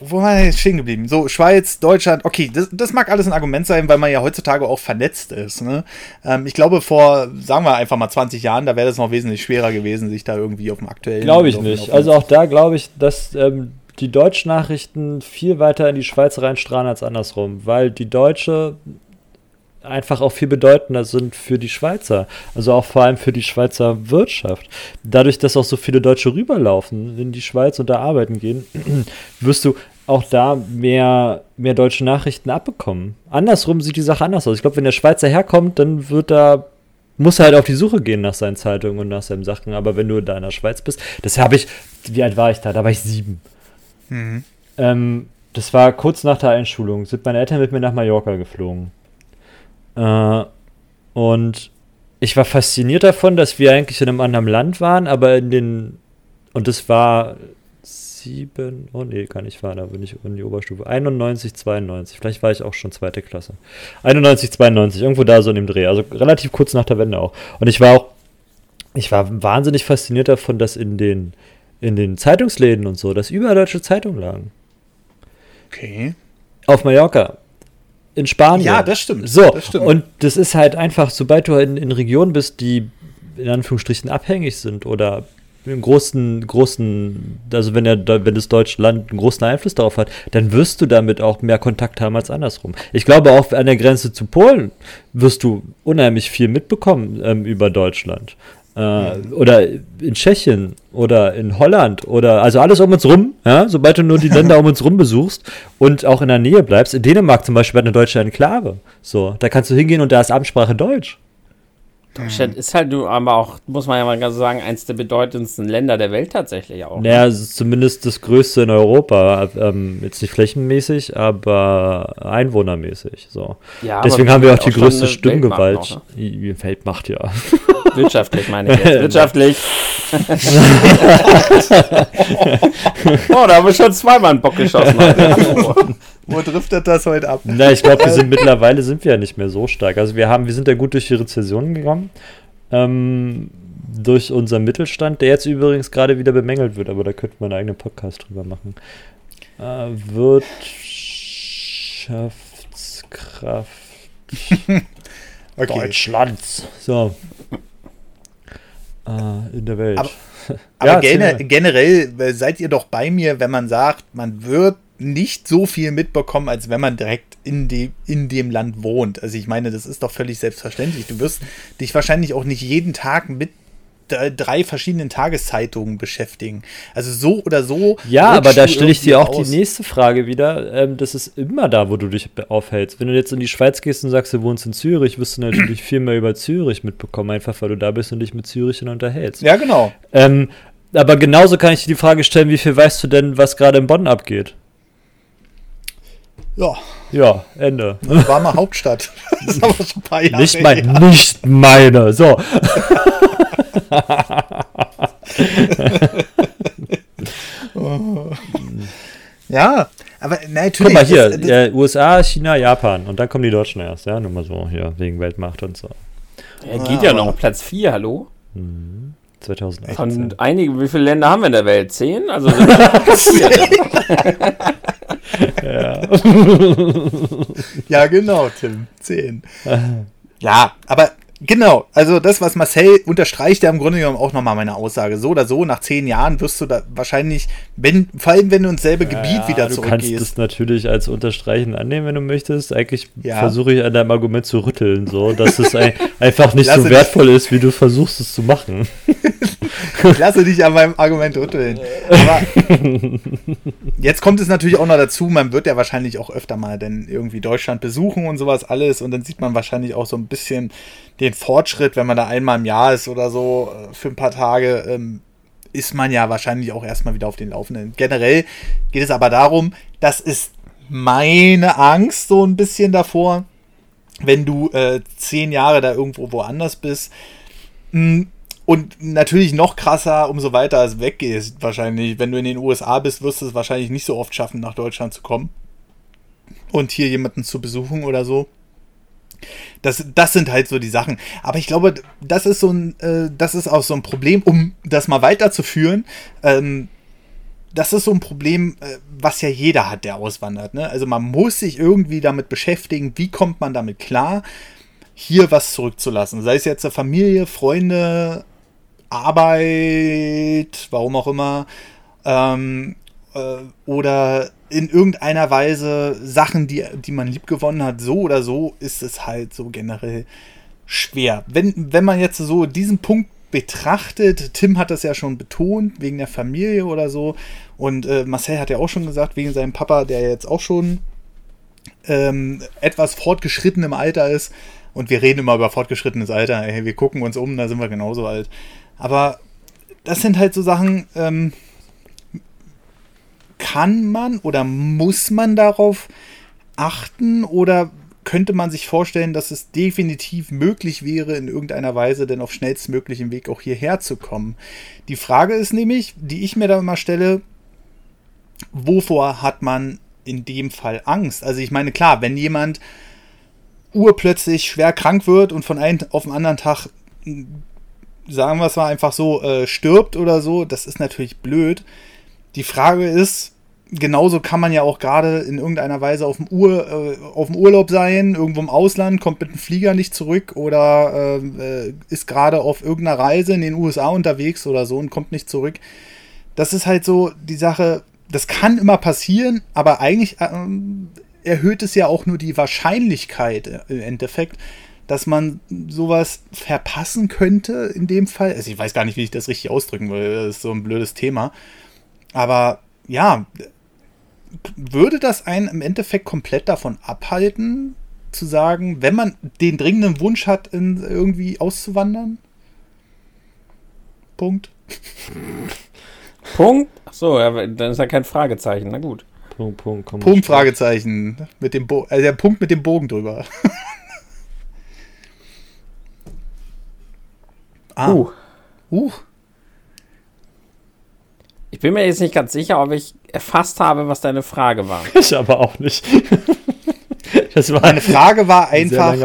wo war jetzt stehen geblieben? So, Schweiz, Deutschland, okay, das, das, mag alles ein Argument sein, weil man ja heutzutage auch vernetzt ist. Ne? Ähm, ich glaube, vor, sagen wir einfach mal 20 Jahren, da wäre das noch wesentlich schwerer gewesen, sich da irgendwie auf dem aktuellen. Glaube ich nicht. Also auch da glaube ich, dass ähm, die deutschen Nachrichten viel weiter in die Schweiz reinstrahlen als andersrum, weil die Deutsche einfach auch viel bedeutender sind für die Schweizer. Also auch vor allem für die Schweizer Wirtschaft. Dadurch, dass auch so viele Deutsche rüberlaufen in die Schweiz und da arbeiten gehen, (clears throat) wirst du auch da mehr, mehr deutsche Nachrichten abbekommen. Andersrum sieht die Sache anders aus. Ich glaube, wenn der Schweizer herkommt, dann wird da muss er halt auf die Suche gehen nach seinen Zeitungen und nach seinen Sachen. Aber wenn du da in der Schweiz bist, das habe ich, wie alt war ich da? Da war ich sieben. Mhm. Ähm, das war kurz nach der Einschulung. Sind meine Eltern mit mir nach Mallorca geflogen. Äh, und ich war fasziniert davon, dass wir eigentlich in einem anderen Land waren, aber in den. Und es war sieben. Oh nee, kann nicht fahren, da bin ich in die Oberstufe. 91, 92. Vielleicht war ich auch schon zweite Klasse. 91, 92, irgendwo da so in dem Dreh. Also relativ kurz nach der Wende auch. Und ich war auch. Ich war wahnsinnig fasziniert davon, dass in den, in den Zeitungsläden und so, dass überall deutsche Zeitungen lagen. Okay. Auf Mallorca in Spanien. Ja, das stimmt. So, das stimmt. und das ist halt einfach, sobald du in, in Regionen bist, die in Anführungsstrichen abhängig sind oder einen großen, großen, also wenn, der, wenn das deutsche Land einen großen Einfluss darauf hat, dann wirst du damit auch mehr Kontakt haben als andersrum. Ich glaube, auch an der Grenze zu Polen wirst du unheimlich viel mitbekommen ähm, über Deutschland. Äh, oder in Tschechien oder in Holland oder also alles um uns rum, ja, sobald du nur die Länder um uns rum besuchst und auch in der Nähe bleibst. In Dänemark zum Beispiel hat eine deutsche Enklave. So, da kannst du hingehen und da ist Amtssprache Deutsch. Deutschland ist halt nur, aber auch, muss man ja mal sagen, eins der bedeutendsten Länder der Welt tatsächlich auch. Naja, es ist zumindest das größte in Europa. Ähm, jetzt nicht flächenmäßig, aber einwohnermäßig. So. Ja, Deswegen haben wir auch die auch größte Stimmgewalt. Weltmacht, ne? Weltmacht, ja. (laughs) Wirtschaftlich meine ich jetzt. (laughs) Wirtschaftlich. (laughs) oh, da haben wir schon zweimal einen Bock geschossen. Wo driftet das heute ab? Na, ich glaube, wir sind (laughs) mittlerweile sind wir ja nicht mehr so stark. Also wir haben, wir sind ja gut durch die Rezession gegangen. Ähm, durch unseren Mittelstand, der jetzt übrigens gerade wieder bemängelt wird, aber da könnten wir einen eigenen Podcast drüber machen. Äh, (laughs) Wirtschaftskraft okay. Deutschlands. So. äh, in der Welt. Aber, (laughs) aber ja, gener generell äh, seid ihr doch bei mir, wenn man sagt, man wird nicht so viel mitbekommen, als wenn man direkt in, die, in dem Land wohnt. Also ich meine, das ist doch völlig selbstverständlich. Du wirst dich wahrscheinlich auch nicht jeden Tag mit drei verschiedenen Tageszeitungen beschäftigen. Also so oder so. Ja, aber da stelle ich dir auch aus. die nächste Frage wieder. Ähm, das ist immer da, wo du dich aufhältst. Wenn du jetzt in die Schweiz gehst und sagst, du wohnst in Zürich, wirst du natürlich viel mehr über Zürich mitbekommen, einfach weil du da bist und dich mit Zürich unterhältst. Ja, genau. Ähm, aber genauso kann ich dir die Frage stellen, wie viel weißt du denn, was gerade in Bonn abgeht? Ja. Ja, Ende. War mal Hauptstadt. (laughs) Das ist aber schon ein paar Jahre nicht, mein, nicht meine. So. (laughs) ja, aber natürlich. Guck mal hier, das, das, äh, USA, China, Japan und dann kommen die Deutschen erst, ja, nur mal so hier, wegen Weltmacht und so. Er geht ja, ja noch Platz 4, hallo? Mhm. 2018. Von einigen, wie viele Länder haben wir in der Welt? Zehn? Also (laughs) ja. (laughs) ja, genau, Tim. Zehn. (laughs) Ja, aber Genau, also das, was Marcel unterstreicht, ja im Grunde genommen auch nochmal meine Aussage. So oder so, nach zehn Jahren wirst du da wahrscheinlich, wenn, vor allem wenn du ins selbe Gebiet ja, wieder zurückgehst. Du kannst das natürlich als Unterstreichen annehmen, wenn du möchtest. Eigentlich ja. versuche ich an deinem Argument zu rütteln, so, dass es ein, (laughs) einfach nicht so wertvoll ist, wie du versuchst es zu machen. (laughs) ich lasse dich an meinem Argument rütteln. Aber jetzt kommt es natürlich auch noch dazu, man wird ja wahrscheinlich auch öfter mal denn irgendwie Deutschland besuchen und sowas alles und dann sieht man wahrscheinlich auch so ein bisschen den Fortschritt, wenn man da einmal im Jahr ist oder so äh, für ein paar Tage, ähm, ist man ja wahrscheinlich auch erstmal wieder auf den Laufenden. Generell geht es aber darum, das ist meine Angst so ein bisschen davor, wenn du äh, zehn Jahre da irgendwo woanders bist. Hm, und natürlich noch krasser, umso weiter es weggehst, wahrscheinlich. Wenn du in den USA bist, wirst du es wahrscheinlich nicht so oft schaffen, nach Deutschland zu kommen. Und hier jemanden zu besuchen oder so. Das, das sind halt so die Sachen. Aber ich glaube, das ist so ein, äh, das ist auch so ein Problem, um das mal weiterzuführen. Ähm, das ist so ein Problem, äh, was ja jeder hat, der auswandert. Ne? Also man muss sich irgendwie damit beschäftigen, wie kommt man damit klar, hier was zurückzulassen. Sei es jetzt Familie, Freunde, Arbeit, warum auch immer. Ähm, äh, oder in irgendeiner Weise Sachen, die, die man liebgewonnen hat, so oder so, ist es halt so generell schwer. Wenn, wenn man jetzt so diesen Punkt betrachtet, Tim hat das ja schon betont, wegen der Familie oder so, und äh, Marcel hat ja auch schon gesagt, wegen seinem Papa, der jetzt auch schon ähm, etwas fortgeschritten im Alter ist, und wir reden immer über fortgeschrittenes Alter, hey, wir gucken uns um, da sind wir genauso alt. Aber das sind halt so Sachen, ähm, kann man oder muss man darauf achten oder könnte man sich vorstellen, dass es definitiv möglich wäre, in irgendeiner Weise denn auf schnellstmöglichen Weg auch hierher zu kommen? Die Frage ist nämlich, die ich mir da immer stelle, wovor hat man in dem Fall Angst? Also ich meine, klar, wenn jemand urplötzlich schwer krank wird und von einem auf den anderen Tag, sagen wir es mal einfach so, äh, stirbt oder so, das ist natürlich blöd. Die Frage ist, genauso kann man ja auch gerade in irgendeiner Weise auf dem, Ur, äh, auf dem Urlaub sein, irgendwo im Ausland, kommt mit dem Flieger nicht zurück oder äh, ist gerade auf irgendeiner Reise in den USA unterwegs oder so und kommt nicht zurück. Das ist halt so die Sache, das kann immer passieren, aber eigentlich äh, erhöht es ja auch nur die Wahrscheinlichkeit äh, im Endeffekt, dass man sowas verpassen könnte in dem Fall. Also ich weiß gar nicht, wie ich das richtig ausdrücken will, das ist so ein blödes Thema. Aber ja, würde das einen im Endeffekt komplett davon abhalten, zu sagen, wenn man den dringenden Wunsch hat, in, irgendwie auszuwandern? Punkt. Punkt? Achso, ja, dann ist ja kein Fragezeichen. Na gut. Punkt, Punkt, Punkt, Punkt Fragezeichen. Mit dem Bo also der Punkt mit dem Bogen drüber. (laughs) ah. Uh. Uh. Ich bin mir jetzt nicht ganz sicher, ob ich erfasst habe, was deine Frage war. (laughs) Ich aber auch nicht. (laughs) Das war Meine Frage war einfach,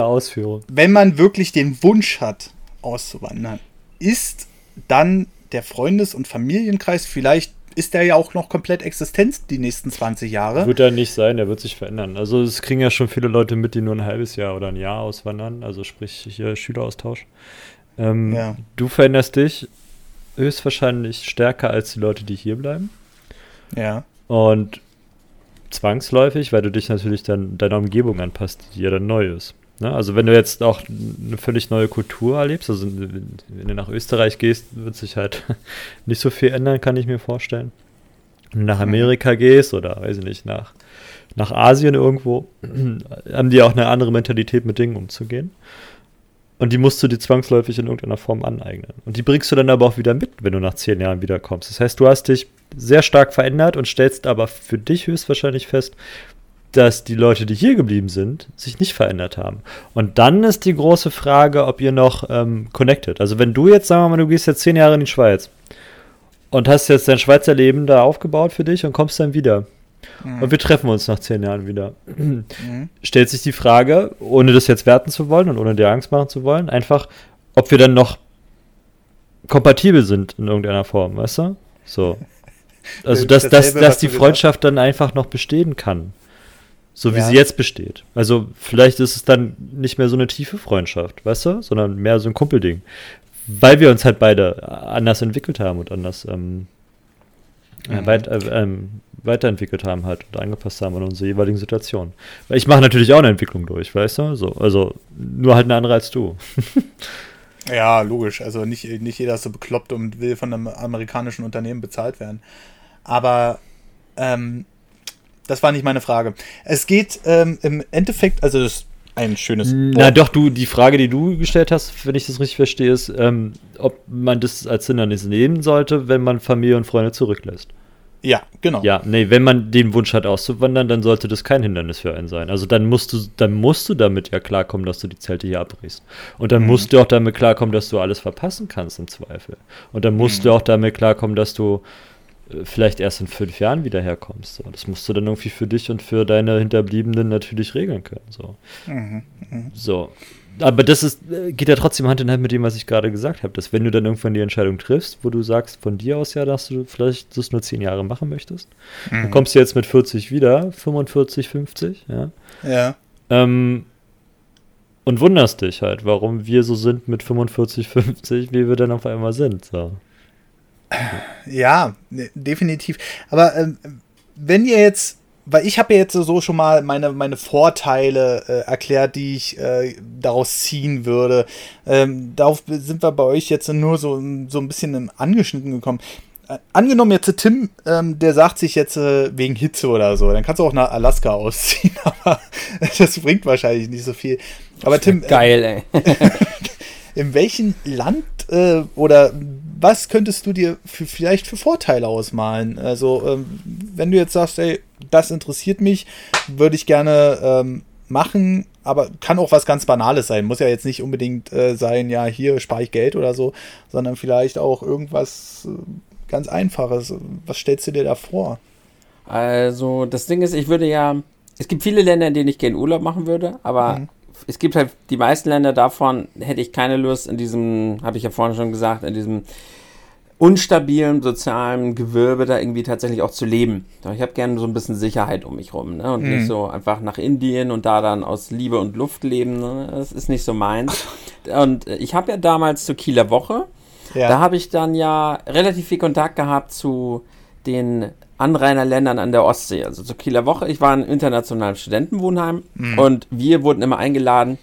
wenn man wirklich den Wunsch hat, auszuwandern, ist dann der Freundes- und Familienkreis vielleicht ist der ja auch noch komplett Existenz die nächsten 20 Jahre. Wird er nicht sein, der wird sich verändern. Also es kriegen ja schon viele Leute mit, die nur ein halbes Jahr oder ein Jahr auswandern, also sprich hier Schüleraustausch. Ähm, ja. Du veränderst dich höchstwahrscheinlich stärker als die Leute, die hier bleiben. Ja. Und zwangsläufig, weil du dich natürlich dann deiner Umgebung anpasst, die ja dann neu ist. Ne? Also wenn du jetzt auch eine völlig neue Kultur erlebst, also wenn, du nach Österreich gehst, wird sich halt (laughs) nicht so viel ändern, kann ich mir vorstellen. Wenn du nach mhm. Amerika gehst oder weiß ich nicht, nach, nach Asien irgendwo, (clears throat) haben die auch eine andere Mentalität mit Dingen umzugehen. Und die musst du dir zwangsläufig in irgendeiner Form aneignen. Und die bringst du dann aber auch wieder mit, wenn du nach zehn Jahren wiederkommst. Das heißt, du hast dich sehr stark verändert und stellst aber für dich höchstwahrscheinlich fest, dass die Leute, die hier geblieben sind, sich nicht verändert haben. Und dann ist die große Frage, ob ihr noch ähm, connected. Also wenn du jetzt, sagen wir mal, du gehst jetzt zehn Jahre in die Schweiz und hast jetzt dein Schweizer Leben da aufgebaut für dich und kommst dann wieder. Mhm. Und wir treffen uns nach zehn Jahren wieder. Mhm. Stellt sich die Frage, ohne das jetzt werten zu wollen und ohne dir Angst machen zu wollen, einfach, ob wir dann noch kompatibel sind in irgendeiner Form, weißt du? So. Also, dass, dass, dass die Freundschaft dann einfach noch bestehen kann. So wie ja. sie jetzt besteht. Also, vielleicht ist es dann nicht mehr so eine tiefe Freundschaft, weißt du? Sondern mehr so ein Kumpelding. Weil wir uns halt beide anders entwickelt haben und anders ähm, äh, mhm. weit, äh, ähm, weiterentwickelt haben halt und angepasst haben an unsere jeweiligen Situationen. Weil ich mache natürlich auch eine Entwicklung durch, weißt du? So, also nur halt eine andere als du. (laughs) ja, logisch. Also nicht, nicht jeder ist so bekloppt und will von einem amerikanischen Unternehmen bezahlt werden. Aber ähm, das war nicht meine Frage. Es geht ähm, im Endeffekt, also das ein schönes. Na Wort. doch, du, die Frage, die du gestellt hast, wenn ich das richtig verstehe, ist, ähm, ob man das als Hindernis nehmen sollte, wenn man Familie und Freunde zurücklässt. Ja, genau. Ja, nee, wenn man den Wunsch hat auszuwandern, dann sollte das kein Hindernis für einen sein. Also dann musst du, dann musst du damit ja klarkommen, dass du die Zelte hier abbrichst. Und dann mhm. musst du auch damit klarkommen, dass du alles verpassen kannst im Zweifel. Und dann musst mhm. du auch damit klarkommen, dass du vielleicht erst in fünf Jahren wieder herkommst. So. Das musst du dann irgendwie für dich und für deine Hinterbliebenen natürlich regeln können. So. Mhm. mhm. So aber das ist, äh, geht ja trotzdem Hand in Hand mit dem, was ich gerade gesagt habe, dass wenn du dann irgendwann die Entscheidung triffst, wo du sagst von dir aus ja, dass du vielleicht das nur zehn Jahre machen möchtest, mhm. dann kommst du jetzt mit 40 wieder, 45, 50, ja. Ja. Ähm, und wunderst dich halt, warum wir so sind mit 45, 50, wie wir dann auf einmal sind. So. Ja, ne, definitiv. Aber ähm, wenn ihr jetzt weil ich habe ja jetzt so schon mal meine, meine Vorteile äh, erklärt, die ich äh, daraus ziehen würde. Ähm, darauf sind wir bei euch jetzt nur so, so ein bisschen angeschnitten gekommen. Äh, angenommen jetzt Tim, ähm, der sagt sich jetzt äh, wegen Hitze oder so, dann kannst du auch nach Alaska (laughs) ausziehen, aber das bringt wahrscheinlich nicht so viel. Aber Tim. Äh, Geil, ey. (laughs) in welchem Land äh, oder was könntest du dir für, vielleicht für Vorteile ausmalen? Also, ähm, wenn du jetzt sagst, ey, das interessiert mich, würde ich gerne ähm, machen, aber kann auch was ganz Banales sein. Muss ja jetzt nicht unbedingt äh, sein, ja, hier spare ich Geld oder so, sondern vielleicht auch irgendwas äh, ganz Einfaches. Was stellst du dir da vor? Also, das Ding ist, ich würde ja, es gibt viele Länder, in denen ich gerne Urlaub machen würde, aber mhm. Es gibt halt die meisten Länder davon, hätte ich keine Lust in diesem, habe ich ja vorhin schon gesagt, in diesem unstabilen sozialen Gewölbe da irgendwie tatsächlich auch zu leben. Ich habe gerne so ein bisschen Sicherheit um mich rum ne? und mhm. nicht so einfach nach Indien und da dann aus Liebe und Luft leben. Ne? Das ist nicht so meins. Und ich habe ja damals zur Kieler Woche, ja. da habe ich dann ja relativ viel Kontakt gehabt zu den Anrainerländern an der Ostsee. Also zur Kieler Woche, ich war in internationalen Studentenwohnheim mhm. und wir wurden immer eingeladen,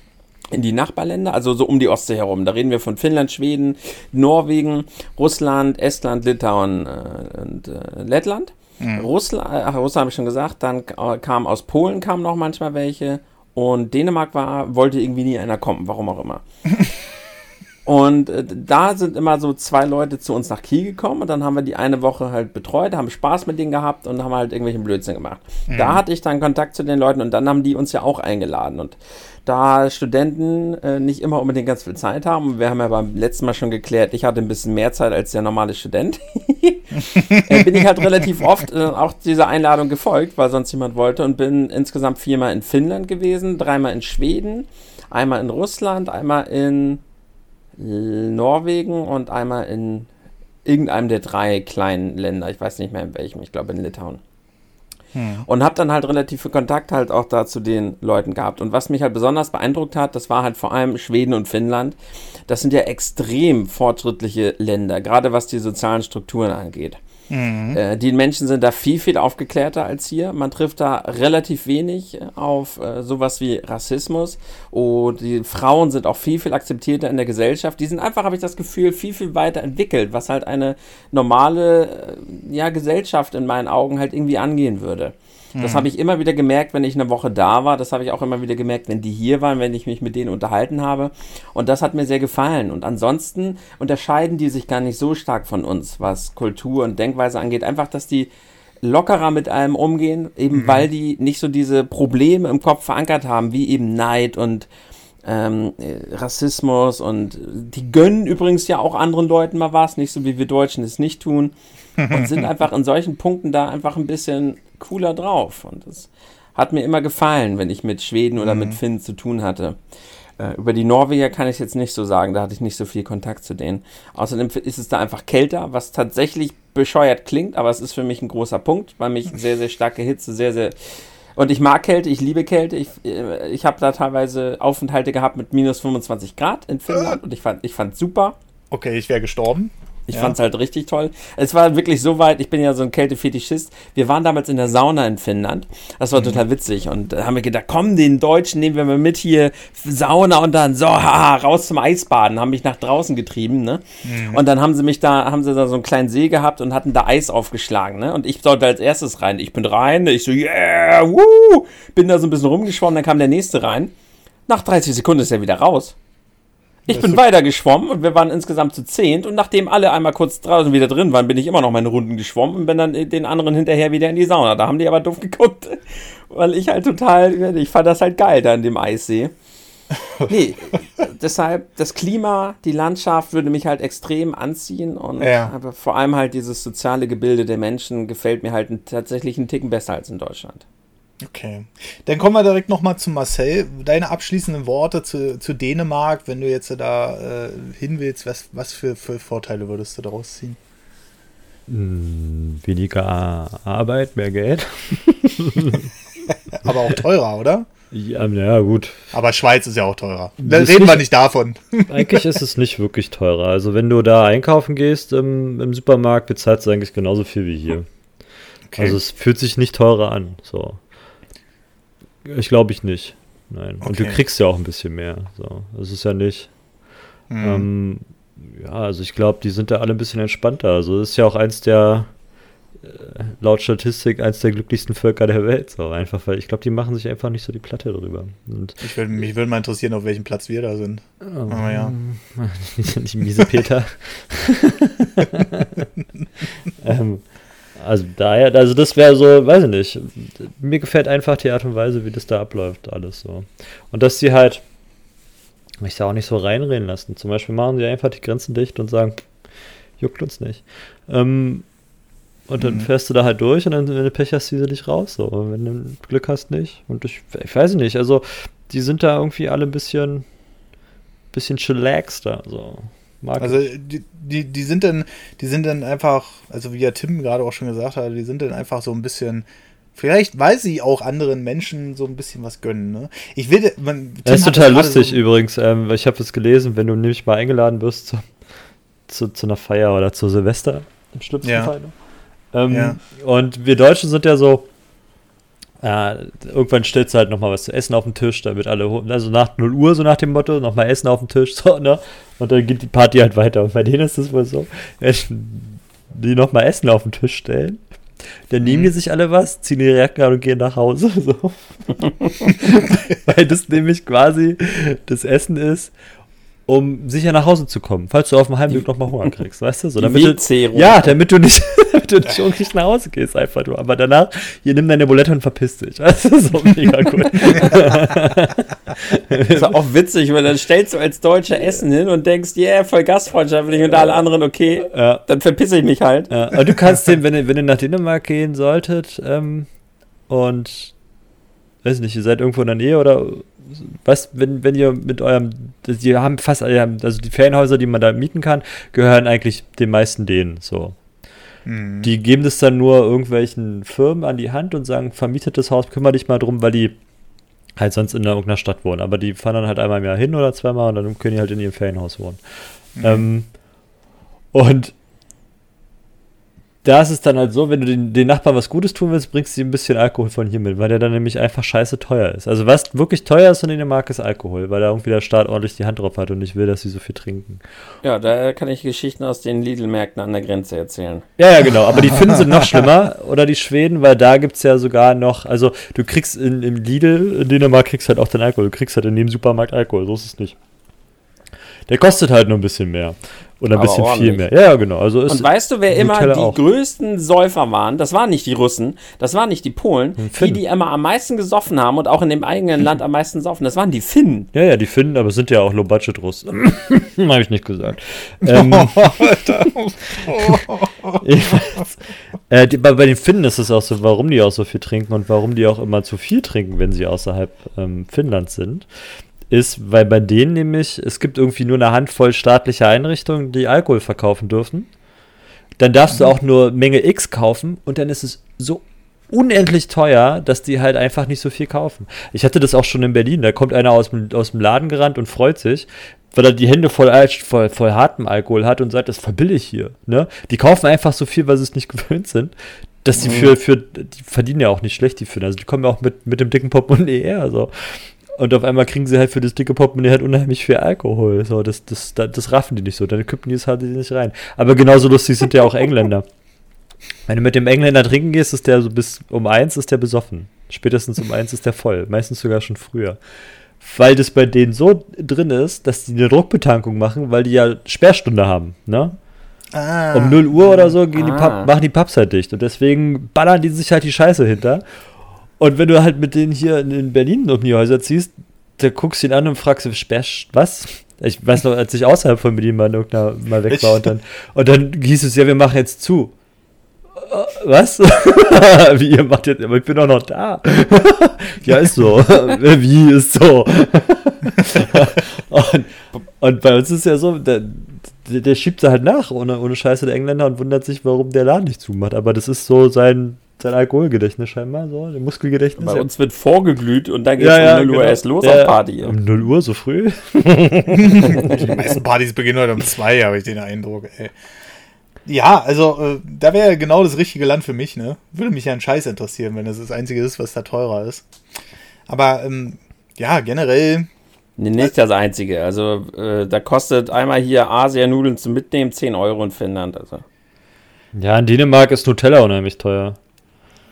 in die Nachbarländer, also so um die Ostsee herum. Da reden wir von Finnland, Schweden, Norwegen, Russland, Estland, Litauen äh, und äh, Lettland. Mhm. Russland, ach, Russland habe ich schon gesagt, dann kam aus Polen kamen noch manchmal welche und Dänemark war, wollte irgendwie nie einer kommen, warum auch immer. (laughs) Und äh, da sind immer so zwei Leute zu uns nach Kiel gekommen und dann haben wir die eine Woche halt betreut, haben Spaß mit denen gehabt und haben halt irgendwelchen Blödsinn gemacht. Mhm. Da hatte ich dann Kontakt zu den Leuten und dann haben die uns ja auch eingeladen. Und da Studenten äh, nicht immer unbedingt ganz viel Zeit haben, wir haben ja beim letzten Mal schon geklärt, ich hatte ein bisschen mehr Zeit als der normale Student, (laughs) äh, bin ich halt relativ oft äh, auch dieser Einladung gefolgt, weil sonst jemand wollte und bin insgesamt viermal in Finnland gewesen, dreimal in Schweden, einmal in Russland, einmal in Norwegen und einmal in irgendeinem der drei kleinen Länder. Ich weiß nicht mehr in welchem, ich glaube in Litauen. Hm. Und habe dann halt relativ viel Kontakt halt auch da zu den Leuten gehabt. Und was mich halt besonders beeindruckt hat, das war halt vor allem Schweden und Finnland. Das sind ja extrem fortschrittliche Länder, gerade was die sozialen Strukturen angeht. Mhm. Äh, die Menschen sind da viel, viel aufgeklärter als hier. Man trifft da relativ wenig auf äh, sowas wie Rassismus. Und die Frauen sind auch viel, viel akzeptierter in der Gesellschaft. Die sind einfach, habe ich das Gefühl, viel, viel weiter entwickelt, was halt eine normale äh, ja, Gesellschaft in meinen Augen halt irgendwie angehen würde. Das habe ich immer wieder gemerkt, wenn ich eine Woche da war. Das habe ich auch immer wieder gemerkt, wenn die hier waren, wenn ich mich mit denen unterhalten habe. Und das hat mir sehr gefallen. Und ansonsten unterscheiden die sich gar nicht so stark von uns, was Kultur und Denkweise angeht. Einfach, dass die lockerer mit allem umgehen, eben mhm. weil die nicht so diese Probleme im Kopf verankert haben, wie eben Neid und ähm, Rassismus und die gönnen übrigens ja auch anderen Leuten mal was, nicht so wie wir Deutschen es nicht tun (laughs) und sind einfach in solchen Punkten da einfach ein bisschen cooler drauf. Und das hat mir immer gefallen, wenn ich mit Schweden oder mhm. mit Finnen zu tun hatte. Äh, über die Norweger kann ich jetzt nicht so sagen, da hatte ich nicht so viel Kontakt zu denen. Außerdem ist es da einfach kälter, was tatsächlich bescheuert klingt, aber es ist für mich ein großer Punkt, weil mich (laughs) sehr, sehr starke Hitze sehr, sehr. Und ich mag Kälte, ich liebe Kälte. Ich, äh, ich habe da teilweise Aufenthalte gehabt mit minus 25 Grad in Finnland und ich fand ich fand super. Okay, ich wäre gestorben. Ich ja. es halt richtig toll. Es war wirklich so weit, ich bin ja so ein Kältefetischist. Wir waren damals in der Sauna in Finnland. Das war mhm. total witzig. Und da haben wir gedacht, komm, den Deutschen nehmen wir mal mit hier, Sauna und dann so, (laughs) haha, raus zum Eisbaden. Haben mich nach draußen getrieben, ne? Mhm. Und dann haben sie mich da, haben sie da so einen kleinen See gehabt und hatten da Eis aufgeschlagen, ne? Und ich sollte als erstes rein. Ich bin rein, ich so, yeah, woo! Bin da so ein bisschen rumgeschwommen, dann kam der nächste rein. Nach 30 Sekunden ist er wieder raus. Ich bin weiter geschwommen und wir waren insgesamt zu zehnt und nachdem alle einmal kurz draußen wieder drin waren, bin ich immer noch meine Runden geschwommen und bin dann den anderen hinterher wieder in die Sauna. Da haben die aber doof geguckt, (laughs) weil ich halt total, ich fand das halt geil da in dem Eissee. (laughs) Nee, deshalb das Klima, die Landschaft würde mich halt extrem anziehen und ja. aber vor allem halt dieses soziale Gebilde der Menschen gefällt mir halt tatsächlich einen Ticken besser als in Deutschland. Okay. Dann kommen wir direkt nochmal zu Marcel. Deine abschließenden Worte zu, zu Dänemark, wenn du jetzt da äh, hin willst, was, was für, für Vorteile würdest du daraus ziehen? Hm, weniger Arbeit, mehr Geld. (laughs) Aber auch teurer, oder? Ja, ja, gut. Aber Schweiz ist ja auch teurer. Dann reden nicht, wir nicht davon. (laughs) Eigentlich ist es nicht wirklich teurer. Also wenn du da einkaufen gehst im, im Supermarkt, bezahlst du eigentlich genauso viel wie hier. Okay. Also es fühlt sich nicht teurer an. So. Ich glaube ich nicht. Nein. Okay. Und du kriegst ja auch ein bisschen mehr. So. Das ist ja nicht. Mhm. Ähm, ja, also ich glaube, die sind da alle ein bisschen entspannter. Also das ist ja auch eins der, äh, laut Statistik, eins der glücklichsten Völker der Welt. So einfach, weil ich glaube, die machen sich einfach nicht so die Platte drüber. Und ich würd, mich würde mal interessieren, auf welchem Platz wir da sind. Aber ja. (laughs) Die miese Peter. (laughs) (laughs) ähm, also daher, also das wäre so, weiß ich nicht. Mir gefällt einfach die Art und Weise, wie das da abläuft, alles so. Und dass sie halt mich da auch nicht so reinreden lassen. Zum Beispiel machen sie einfach die Grenzen dicht und sagen, juckt uns nicht. Ähm, und dann mhm. fährst du da halt durch und dann, wenn du Pech hast, ziehst du dich raus. So. Und wenn du Glück hast, nicht. Und ich, ich weiß nicht, also die sind da irgendwie alle ein bisschen, bisschen chillaxter. So. Mag also die, die, die sind dann, die sind dann einfach, also wie ja Tim gerade auch schon gesagt hat, die sind dann einfach so ein bisschen, vielleicht weil sie auch anderen Menschen so ein bisschen was gönnen. Ne? Ich will, man, Tim das ist total lustig so übrigens, ähm, weil ich habe das gelesen, wenn du nämlich mal eingeladen wirst zu, zu, zu einer Feier oder zu Silvester im schlimmsten ja. Fall. Ne? Ähm, ja. Und wir Deutschen sind ja so, äh, irgendwann stellst du halt nochmal was zu essen auf den Tisch, damit alle, also nach 0 Uhr, so nach dem Motto, nochmal Essen auf den Tisch, so, ne? Und dann geht die Party halt weiter. Und bei denen ist es wohl so, die nochmal Essen auf den Tisch stellen. Dann nehmen die mhm. sich alle was, ziehen ihre Jacken an und gehen nach Hause. (laughs) So. (laughs) Weil das nämlich quasi das Essen ist, um sicher nach Hause zu kommen, falls du auf dem Heimweg nochmal Hunger kriegst, weißt du? So, damit du, ja, damit du nicht, (laughs) damit du nicht wirklich nach Hause gehst, einfach nur. Aber danach, hier nimm deine Bulette und verpiss dich. Weißt du? So mega cool. das (laughs) ist auch witzig, weil dann stellst du als Deutscher Essen hin und denkst, yeah, voll gastfreundschaftlich und alle anderen, okay, ja. dann verpisse ich mich halt. Ja. Aber du kannst den, wenn ihr, wenn ihr nach Dänemark gehen solltet, ähm, und weiß nicht, ihr seid irgendwo in der Nähe oder was, wenn, wenn ihr mit eurem, die haben fast, also die Ferienhäuser, die man da mieten kann, gehören eigentlich den meisten denen, so. Mhm. Die geben das dann nur irgendwelchen Firmen an die Hand und sagen, vermietet das Haus, kümmere dich mal drum, weil die halt sonst in irgendeiner Stadt wohnen. Aber die fahren dann halt einmal im Jahr hin oder zweimal und dann können die halt in ihrem Ferienhaus wohnen. Mhm. Ähm, und da ist es dann halt so, wenn du den, den Nachbarn was Gutes tun willst, bringst du ihm ein bisschen Alkohol von hier mit, weil der dann nämlich einfach scheiße teuer ist. Also was wirklich teuer ist von Dänemark ist Alkohol, weil da irgendwie der Staat ordentlich die Hand drauf hat und nicht will, dass sie so viel trinken. Ja, da kann ich Geschichten aus den Lidl-Märkten an der Grenze erzählen. Ja, ja, genau. Aber die Finnen sind noch (laughs) schlimmer oder die Schweden, weil da gibt es ja sogar noch, also du kriegst in, im Lidl in Dänemark kriegst halt auch den Alkohol. Du kriegst halt in dem Supermarkt Alkohol, so ist es nicht. Der kostet halt nur ein bisschen mehr. Oder ein bisschen viel mehr. Ja, genau. Also und weißt du, wer immer die auch. größten Säufer waren? Das waren nicht die Russen, das waren nicht die Polen, die, die immer am meisten gesoffen haben und auch in dem eigenen Land am meisten saufen. Das waren die Finnen. Ja, ja, die Finnen, aber sind ja auch Low-Budget-Russen. (laughs) Habe ich nicht gesagt. ähm, (laughs) (laughs) äh, die, bei, bei, den Finnen ist es auch so, warum die auch so viel trinken und warum die auch immer zu viel trinken, wenn sie außerhalb ähm, Finnlands sind ist, weil bei denen nämlich, es gibt irgendwie nur eine Handvoll staatlicher Einrichtungen, die Alkohol verkaufen dürfen. Dann darfst du auch nur Menge X kaufen und dann ist es so unendlich teuer, dass die halt einfach nicht so viel kaufen. Ich hatte das auch schon in Berlin, da kommt einer aus dem, aus dem Laden gerannt und freut sich, weil er die Hände voll, voll, voll hartem Alkohol hat und sagt, das verbillig hier. Ne? Die kaufen einfach so viel, weil sie es nicht (laughs) gewöhnt sind, dass die mhm. für, für, die verdienen ja auch nicht schlecht, die Finnen. Also die kommen ja auch mit, mit dem dicken Portemonnaie her. So. Und auf einmal kriegen sie halt für das dicke Portemonnaie halt unheimlich viel Alkohol. So, das, das, das, das raffen die nicht so. Dann kippen die es halt nicht rein. Aber genauso lustig sind ja auch Engländer. Wenn du mit dem Engländer trinken gehst, ist der so bis um eins ist der besoffen. Spätestens um eins ist der voll. Meistens sogar schon früher. Weil das bei denen so drin ist, dass die eine Druckbetankung machen, weil die ja Sperrstunde haben, ne? Ah. Um 0 Uhr oder so gehen ah. die Pub, machen die Pubs halt dicht. Und deswegen ballern die sich halt die Scheiße hinter. Und wenn du halt mit denen hier in Berlin um die Häuser ziehst, da guckst du ihn an und fragst, was? Ich weiß noch, als ich außerhalb von Berlin mal, mal weg war und dann, und dann hieß es, ja, wir machen jetzt zu. Äh, was? (laughs) Wie ihr macht jetzt, aber ich bin doch noch da. (laughs) ja, ist so. (laughs) Wie ist so? und, und, bei uns ist ja so, der, der schiebt sie halt nach ohne, ohne Scheiße der Engländer und wundert sich, warum der Laden nicht zumacht. Aber das ist so sein, sein Alkoholgedächtnis scheinbar, so, der Muskelgedächtnis. Bei uns wird vorgeglüht und dann geht es ja, um 0 Uhr genau. erst los ja, auf Party. Um 0 Uhr so früh? (laughs) Die meisten Partys beginnen heute um 2, habe ich den Eindruck, ey. Ja, also äh, da wäre genau das richtige Land für mich, ne? Würde mich ja ein Scheiß interessieren, wenn das das Einzige ist, was da teurer ist. Aber ähm, ja, generell. Nee, nicht das Einzige. Also äh, da kostet einmal hier Asia-Nudeln zum Mitnehmen 10 Euro in Finnland. Also. Ja, in Dänemark ist Nutella unheimlich teuer.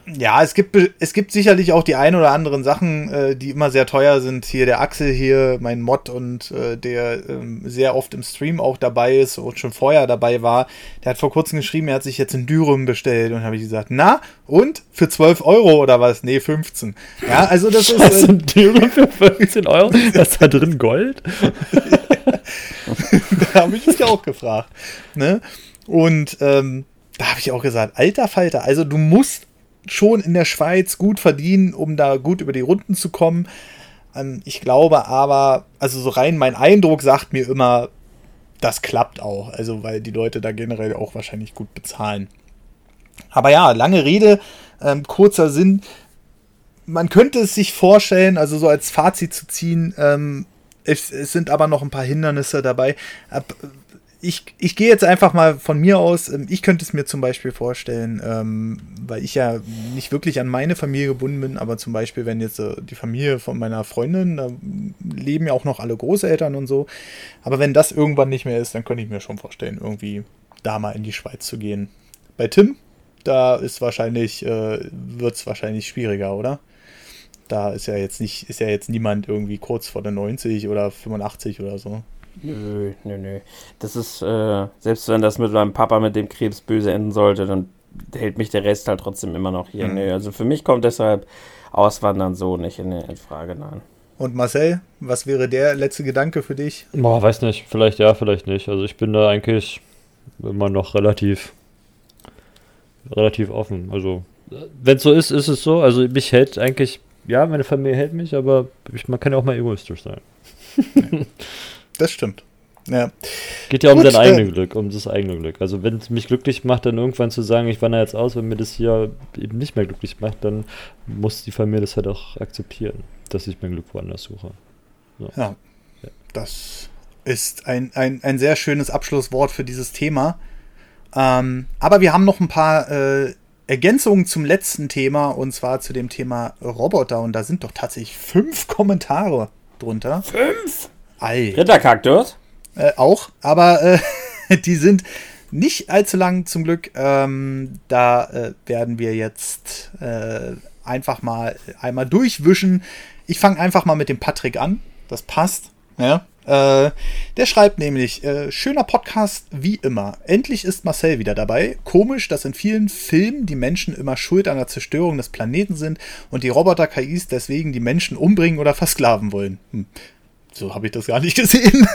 Ja, es gibt, es gibt sicherlich auch die ein oder anderen Sachen, äh, die immer sehr teuer sind. Hier der Axel hier, mein Mod und äh, der ähm, sehr oft im Stream auch dabei ist und schon vorher dabei war, der hat vor kurzem geschrieben, er hat sich jetzt ein Dürüm bestellt und habe ich gesagt, na und für 12 Euro oder was? Nee, 15. Ja, also das ist Was, äh, ein Dürüm für 15 Euro? ist da drin Gold? (laughs) da habe ich mich auch gefragt. Ne? Und ähm, da habe ich auch gesagt, alter Falter, also du musst schon in der Schweiz gut verdienen, um da gut über die Runden zu kommen. Ähm, ich glaube aber, also so rein mein Eindruck sagt mir immer, das klappt auch. Also, weil die Leute da generell auch wahrscheinlich gut bezahlen. Aber ja, lange Rede, ähm, kurzer Sinn. Man könnte es sich vorstellen, also so als Fazit zu ziehen, ähm, es, es, sind aber noch ein paar Hindernisse dabei. Ab, ich, ich gehe jetzt einfach mal von mir aus. Ähm, ich könnte es mir zum Beispiel vorstellen, ähm, weil ich ja nicht wirklich an meine Familie gebunden bin, aber zum Beispiel, wenn jetzt äh, die Familie von meiner Freundin, da leben ja auch noch alle Großeltern und so. Aber wenn das irgendwann nicht mehr ist, dann könnte ich mir schon vorstellen, irgendwie da mal in die Schweiz zu gehen. Bei Tim, da ist wahrscheinlich, äh, wird es wahrscheinlich schwieriger, oder? Da ist ja jetzt nicht, ist ja jetzt niemand irgendwie kurz vor der 90 oder 85 oder so. Nö, nö, nö. Das ist, äh, selbst wenn das mit meinem Papa mit dem Krebs böse enden sollte, dann hält mich der Rest halt trotzdem immer noch hier. Mhm. Nö, also für mich kommt deshalb Auswandern so nicht in, in Frage, nein. Und Marcel, was wäre der letzte Gedanke für dich? Boah, weiß nicht. Vielleicht ja, vielleicht nicht. Also ich bin da eigentlich immer noch relativ, relativ offen. Also wenn es so ist, ist es so. Also mich hält eigentlich, ja, meine Familie hält mich, aber ich, man kann ja auch mal egoistisch sein. (laughs) (laughs) Das stimmt. Ja. Geht ja um Gut, sein eigenes äh, Glück, um das eigene Glück. Also wenn es mich glücklich macht, dann irgendwann zu sagen, ich wandere jetzt aus, wenn mir das hier eben nicht mehr glücklich macht, dann muss die Familie das halt auch akzeptieren, dass ich mein Glück woanders suche. Ja, das ist ein, ein, ein sehr schönes Abschlusswort für dieses Thema. Ähm, aber wir haben noch ein paar äh, Ergänzungen zum letzten Thema und zwar zu dem Thema Roboter. Und da sind doch tatsächlich fünf Kommentare drunter. Fünf? Ei. Ritterkaktus? Äh, auch, aber äh, (laughs) die sind nicht allzu lang zum Glück. Ähm, da äh, werden wir jetzt äh, einfach mal einmal durchwischen. Ich fange einfach mal mit dem Patrick an. Das passt. Ja. Äh, der schreibt nämlich, äh, schöner Podcast wie immer. Endlich ist Marcel wieder dabei. Komisch, dass in vielen Filmen die Menschen immer schuld an der Zerstörung des Planeten sind und die Roboter-KIs deswegen die Menschen umbringen oder versklaven wollen. Hm. So habe ich das gar nicht (laughs) gesehen.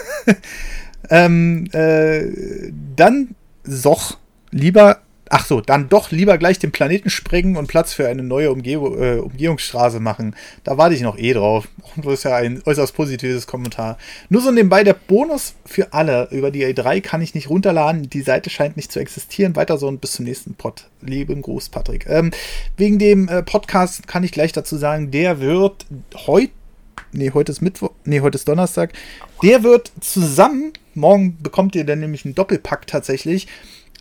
ähm, äh, dann Soch lieber, ach so, dann doch lieber gleich den Planeten sprengen und Platz für eine neue Umge äh, Umgehungsstraße machen. Da warte ich noch eh drauf. Und das ist ja ein äußerst positives Kommentar. Nur so nebenbei der Bonus für alle. Über die A3 kann ich nicht runterladen. Die Seite scheint nicht zu existieren. Weiter so und bis zum nächsten Pod. Lieben Gruß, Patrick. Ähm, wegen dem äh, Podcast kann ich gleich dazu sagen, der wird heute nee, heute ist Mittwoch, nee, heute ist Donnerstag. Der wird zusammen, morgen bekommt ihr dann nämlich einen Doppelpack tatsächlich,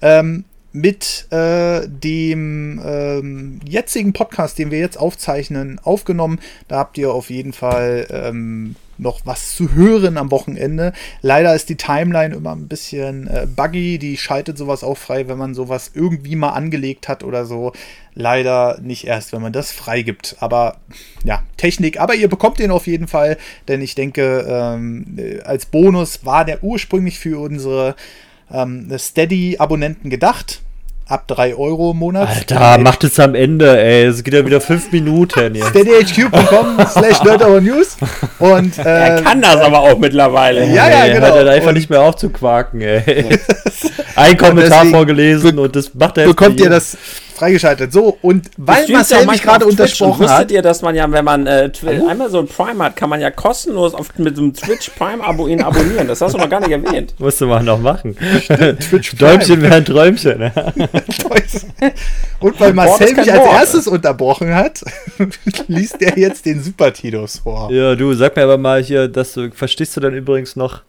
ähm, mit äh, dem ähm, jetzigen Podcast, den wir jetzt aufzeichnen, aufgenommen. Da habt ihr auf jeden Fall ähm, noch was zu hören am Wochenende. Leider ist die Timeline immer ein bisschen äh, buggy. Die schaltet sowas auch frei, wenn man sowas irgendwie mal angelegt hat oder so. Leider nicht erst, wenn man das freigibt. Aber ja, Technik. Aber ihr bekommt den auf jeden Fall, denn ich denke, ähm, äh, als Bonus war der ursprünglich für unsere ähm, Steady-Abonnenten gedacht. Ab 3 Euro im Monat. Alter, macht es am Ende, ey. Es geht ja wieder fünf Minuten jetzt. steadyhq.com (laughs) slash News und äh, (laughs) Er kann das aber auch mittlerweile. Ja, ja, Ey, genau. Hört halt einfach Und- nicht mehr auf zu quaken, ey. (laughs) Ein Kommentar vorgelesen und das macht er jetzt bekommt ihr das freigeschaltet. So, und weil Marcel mich gerade untersprochen Wusstet hat, ihr, dass man ja, wenn man äh, Twi- Amazon Prime hat, kann man ja kostenlos auf, mit so einem Twitch Prime Abo ihn abonnieren. Das hast du noch gar nicht erwähnt. (laughs) Musste man noch machen. Twitch Prime. Däumchen wären Träumchen. ne? (laughs) und weil Marcel mich als Wort. erstes unterbrochen hat, (laughs) liest er jetzt den Super Titus vor. Ja, du, sag mir aber mal hier, dass du, verstehst du dann übrigens noch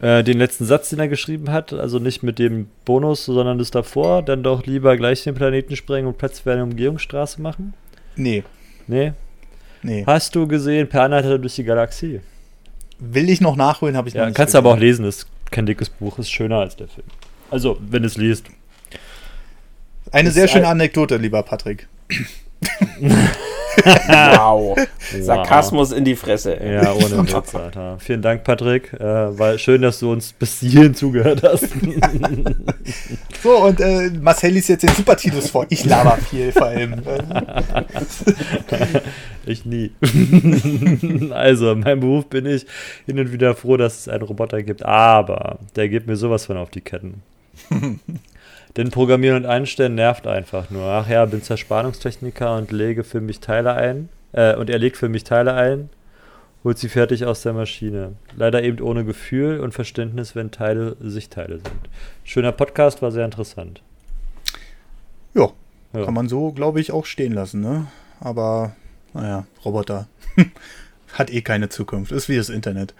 äh, den letzten Satz, den er geschrieben hat? Also nicht mit dem Bonus, sondern das davor, dann doch lieber gleich den Planeten sprengen und Platz für eine Umgehungsstraße machen? Nee, Nee? nee. Hast du gesehen, per Anhalter durch die Galaxie? Will ich noch nachholen, habe ich noch Ja, nicht kannst du aber auch lesen, ist kein dickes Buch, ist schöner als der Film. Also, wenn du es liest. Eine ist sehr schöne ein- Anekdote, lieber Patrick. (laughs) Wow. Sarkasmus in die Fresse. Ja, ohne Witz, (laughs) Alter. Vielen Dank, Patrick. Äh, war schön, dass du uns bis hierhin zugehört hast. (laughs) So, und äh, Marcel liest jetzt den Super Titus vor. Ich laber viel vor allem. ich nie. (laughs) also, in meinem Beruf bin ich hin und wieder froh, dass es einen Roboter gibt, aber der geht mir sowas von auf die Ketten. (laughs) Denn Programmieren und Einstellen nervt einfach nur. Ach ja, bin Zerspannungstechniker und lege für mich Teile ein. Äh, und er legt für mich Teile ein, holt sie fertig aus der Maschine. Leider eben ohne Gefühl und Verständnis, wenn Teile Sichtteile sind. Schöner Podcast, war sehr interessant. ja, Ja. kann man so, glaube ich, auch stehen lassen, ne? Aber, naja, Roboter. (laughs) Hat eh keine Zukunft. Ist wie das Internet.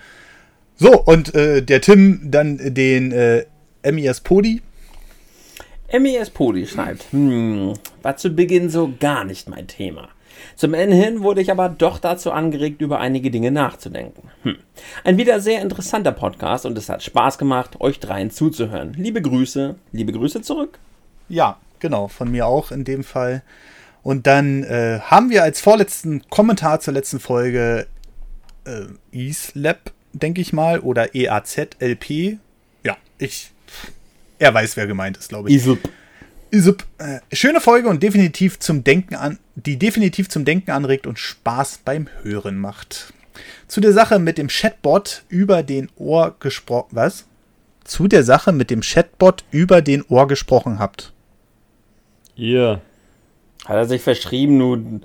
So, und äh, der Tim dann den äh, MIS Podi. MES Podi schreibt, hm, war zu Beginn so gar nicht mein Thema. Zum Ende hin wurde ich aber doch dazu angeregt, über einige Dinge nachzudenken. Hm. Ein wieder sehr interessanter Podcast und es hat Spaß gemacht, euch dreien zuzuhören. Liebe Grüße, liebe Grüße zurück. Ja, genau, von mir auch in dem Fall. Und dann äh, haben wir als vorletzten Kommentar zur letzten Folge äh, EASLab, denke ich mal, oder EAZLP. Ja, ich. Er weiß, wer gemeint ist, glaube ich. Isup. Isup. Äh, schöne Folge und definitiv zum Denken an, die definitiv zum Denken anregt und Spaß beim Hören macht. Zu der Sache mit dem Chatbot über den Ohr gesprochen. Was? Zu der Sache mit dem Chatbot über den Ohr gesprochen habt. Ihr. Hat er sich verschrieben, nun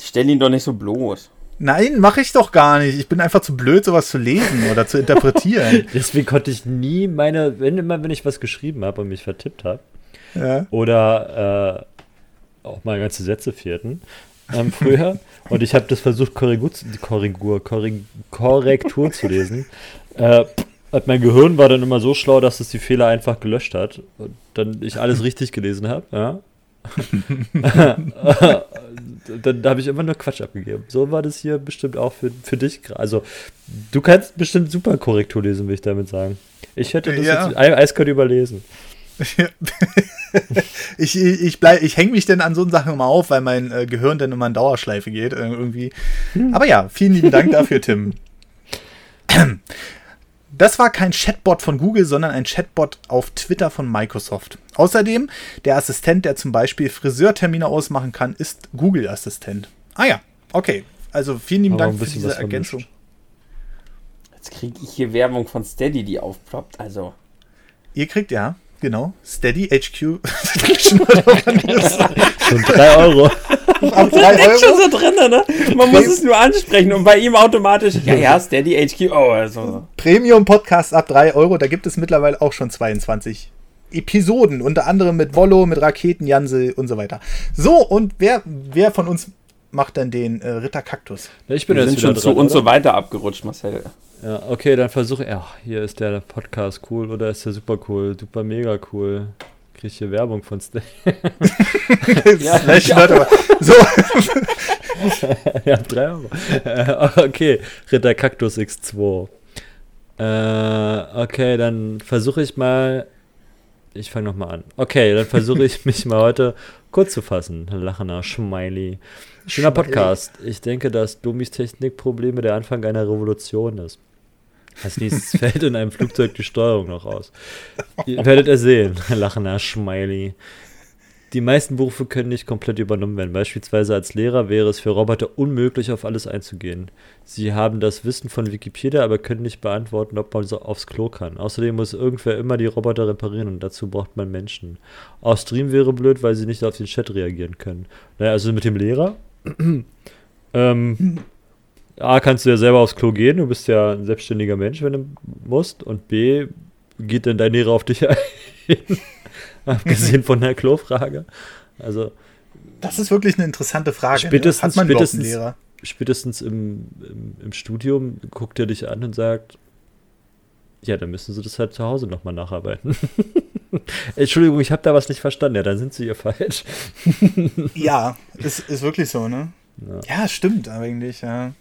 stell ihn doch nicht so bloß. Nein, mache ich doch gar nicht. Ich bin einfach zu blöd, sowas zu lesen oder zu interpretieren. (laughs) Deswegen konnte ich nie meine, wenn immer, wenn ich was geschrieben habe und mich vertippt habe, ja. oder äh, auch mal ganze Sätze vierten, ähm, früher, (laughs) und ich habe das versucht, Korrigur, Korrigur, Korrig, Korrektur zu lesen, äh, hat mein Gehirn war dann immer so schlau, dass es die Fehler einfach gelöscht hat und dann ich alles richtig gelesen habe, ja. (laughs) dann habe ich immer nur Quatsch abgegeben. So war das hier bestimmt auch für, für dich. Also, du kannst bestimmt super Korrektur lesen, will ich damit sagen. Ich hätte das ja. jetzt eiskalt überlesen. (laughs) ich ich, ich hänge mich denn an so Sachen immer auf, weil mein äh, Gehirn dann immer in Dauerschleife geht. Äh, irgendwie. Hm. Aber ja, vielen lieben Dank dafür, Tim. (laughs) Das war kein Chatbot von Google, sondern ein Chatbot auf Twitter von Microsoft. Außerdem, der Assistent, der zum Beispiel Friseurtermine ausmachen kann, ist Google Assistent. Ah ja, okay. Also vielen lieben Dank für diese Ergänzung. Jetzt kriege ich hier Werbung von Steady, die aufploppt. Also. Ihr kriegt ja, genau. Steady HQ. (laughs) (laughs) Schon 3 Euro. Ab 3 (laughs) Euro. schon so drin, ne? Man muss es nur ansprechen und bei ihm automatisch, ja, ja, Steady HQ. Oh, also. Premium Podcast ab 3 Euro, da gibt es mittlerweile auch schon 22 Episoden, unter anderem mit Wollo, mit Raketen, Jansel und so weiter. So, und wer, wer von uns macht dann den äh, Ritter Kaktus? ich bin Wir jetzt sind schon dran, zu und so weiter abgerutscht, Marcel. Ja, okay, dann versuche ich. Ach, hier ist der Podcast cool oder ist der super cool, super mega cool kriege ich hier Werbung von (laughs) ja, Slash aber. So. (laughs) ja, 3 Euro. Äh, okay, Ritter Cactus X2. Äh, okay, dann versuche ich mal. Ich fange nochmal an. Okay, dann versuche ich (laughs) mich mal heute kurz zu fassen. Lachender Schmeili. Schöner Podcast. Ich denke, dass Domis Technikprobleme der Anfang einer Revolution ist. Als nächstes (laughs) fällt in einem Flugzeug die Steuerung noch aus. Ihr werdet er sehen, (laughs) lachender Schmeili. Die meisten Berufe können nicht komplett übernommen werden. Beispielsweise als Lehrer wäre es für Roboter unmöglich, auf alles einzugehen. Sie haben das Wissen von Wikipedia, aber können nicht beantworten, ob man so aufs Klo kann. Außerdem muss irgendwer immer die Roboter reparieren und dazu braucht man Menschen. Auch Stream wäre blöd, weil sie nicht auf den Chat reagieren können. Naja, also mit dem Lehrer. (clears throat) ähm, A, kannst du ja selber aufs Klo gehen, du bist ja ein selbstständiger Mensch, wenn du musst. Und B, geht denn dein Lehrer auf dich ein? (laughs) Abgesehen von der Klofrage. Also. Das ist wirklich eine interessante Frage. Ne? Spätestens, man spätestens, spätestens im, im, im, Studium guckt er dich an und sagt, ja, dann müssen sie das halt zu Hause nochmal nacharbeiten. (laughs) Entschuldigung, ich habe da was nicht verstanden. Ja, dann sind sie ja falsch. ja, ist, ist wirklich so, ne? Ja, ja stimmt eigentlich, ja.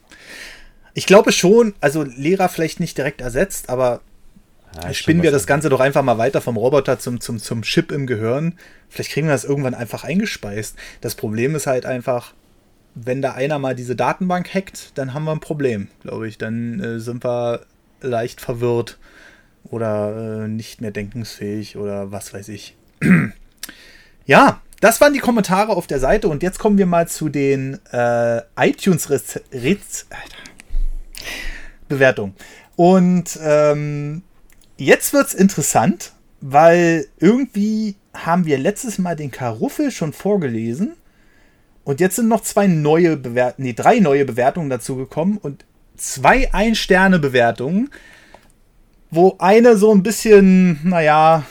Ich glaube schon, also Lehrer vielleicht nicht direkt ersetzt, aber ja, spinnen wir das Ganze doch einfach mal weiter vom Roboter zum, zum, zum Chip im Gehirn. Vielleicht kriegen wir das irgendwann einfach eingespeist. Das Problem ist halt einfach, wenn da einer mal diese Datenbank hackt, dann haben wir ein Problem, glaube ich. Dann äh, sind wir leicht verwirrt oder äh, nicht mehr denkensfähig oder was weiß ich. (clears throat) ja, das waren die Kommentare auf der Seite und jetzt kommen wir mal zu den äh, iTunes Bewertungen. Und ähm, jetzt es interessant, weil irgendwie haben wir letztes Mal den Karuffel schon vorgelesen und jetzt sind noch zwei neue Bewertungen, nee, drei neue Bewertungen dazu gekommen und zwei Ein-Sterne-Bewertungen, wo eine so ein bisschen, naja,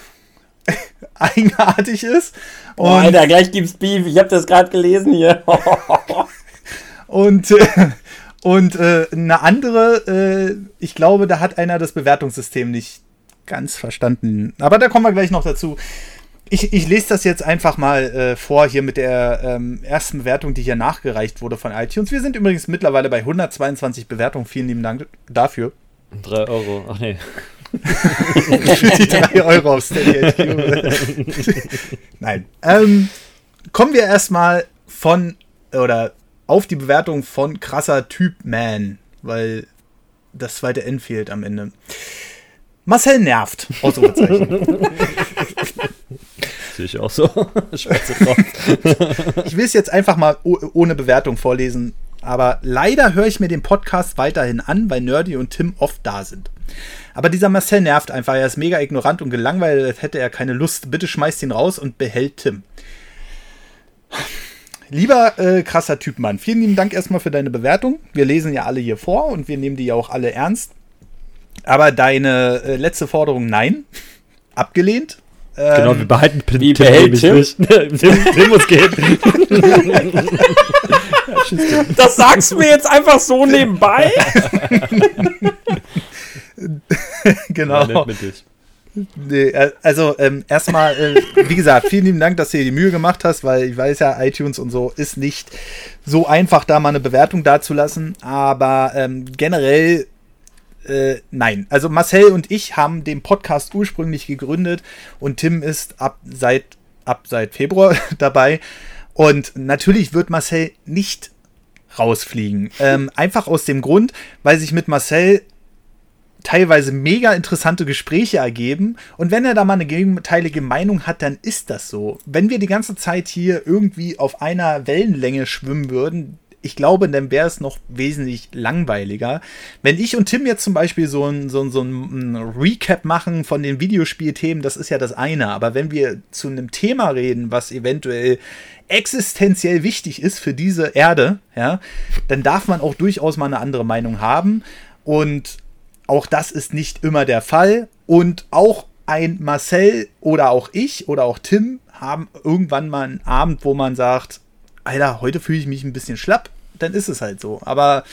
(laughs) eigenartig ist. Und oh, Alter, gleich gibt's Beef. Ich habe das gerade gelesen hier. (laughs) und äh, und äh, eine andere, äh, ich glaube, da hat einer das Bewertungssystem nicht ganz verstanden. Aber da kommen wir gleich noch dazu. Ich, ich lese das jetzt einfach mal äh, vor hier mit der ähm, ersten Bewertung, die hier nachgereicht wurde von iTunes. Wir sind übrigens mittlerweile bei 122 Bewertungen. Vielen lieben Dank dafür. 3 Euro. Ach nee. (laughs) Für die 3 Euro auf Steady HQ. Nein. Ähm, kommen wir erstmal von, oder auf die Bewertung von krasser Typ Man, weil das zweite N fehlt am Ende. Marcel nervt. Ausrufezeichen. (laughs) Sehe ich auch so. (laughs) ich will es jetzt einfach mal ohne Bewertung vorlesen, aber leider höre ich mir den Podcast weiterhin an, weil Nerdy und Tim oft da sind. Aber dieser Marcel nervt einfach. Er ist mega ignorant und gelangweilt, als hätte er keine Lust. Bitte schmeißt ihn raus und behält Tim. lieber äh, krasser Typ Mann, vielen lieben Dank erstmal für deine Bewertung. Wir lesen ja alle hier vor und wir nehmen die ja auch alle ernst. Aber deine äh, letzte Forderung, nein, abgelehnt. Genau, wir behalten Ähm, Wie behält Tim? (laughs) Tim, Tim muss gehen. (laughs) (laughs) Das sagst du mir jetzt einfach so nebenbei? (laughs) genau. Mit dich. Nee, äh, also ähm, erstmal, äh, wie gesagt, vielen lieben Dank, dass du dir die Mühe gemacht hast, weil ich weiß ja, iTunes und so ist nicht so einfach, da mal eine Bewertung dazulassen. Aber ähm, generell, äh, nein. Also Marcel und ich haben den Podcast ursprünglich gegründet und Tim ist ab seit, ab seit Februar (laughs) dabei. Und natürlich wird Marcel nicht rausfliegen. Ähm, einfach aus dem Grund, weil sich mit Marcel teilweise mega interessante Gespräche ergeben. Und wenn er da mal eine gegenteilige Meinung hat, dann ist das so. Wenn wir die ganze Zeit hier irgendwie auf einer Wellenlänge schwimmen würden, ich glaube, dann wäre es noch wesentlich langweiliger. Wenn ich und Tim jetzt zum Beispiel so ein, so so ein Recap machen von den Videospielthemen, das ist ja das eine. Aber wenn wir zu einem Thema reden, was eventuell existenziell wichtig ist für diese Erde, ja, dann darf man auch durchaus mal eine andere Meinung haben. Und auch das ist nicht immer der Fall. Und auch ein Marcel oder auch ich oder auch Tim haben irgendwann mal einen Abend, wo man sagt, Alter, heute fühle ich mich ein bisschen schlapp. Dann ist es halt so. Aber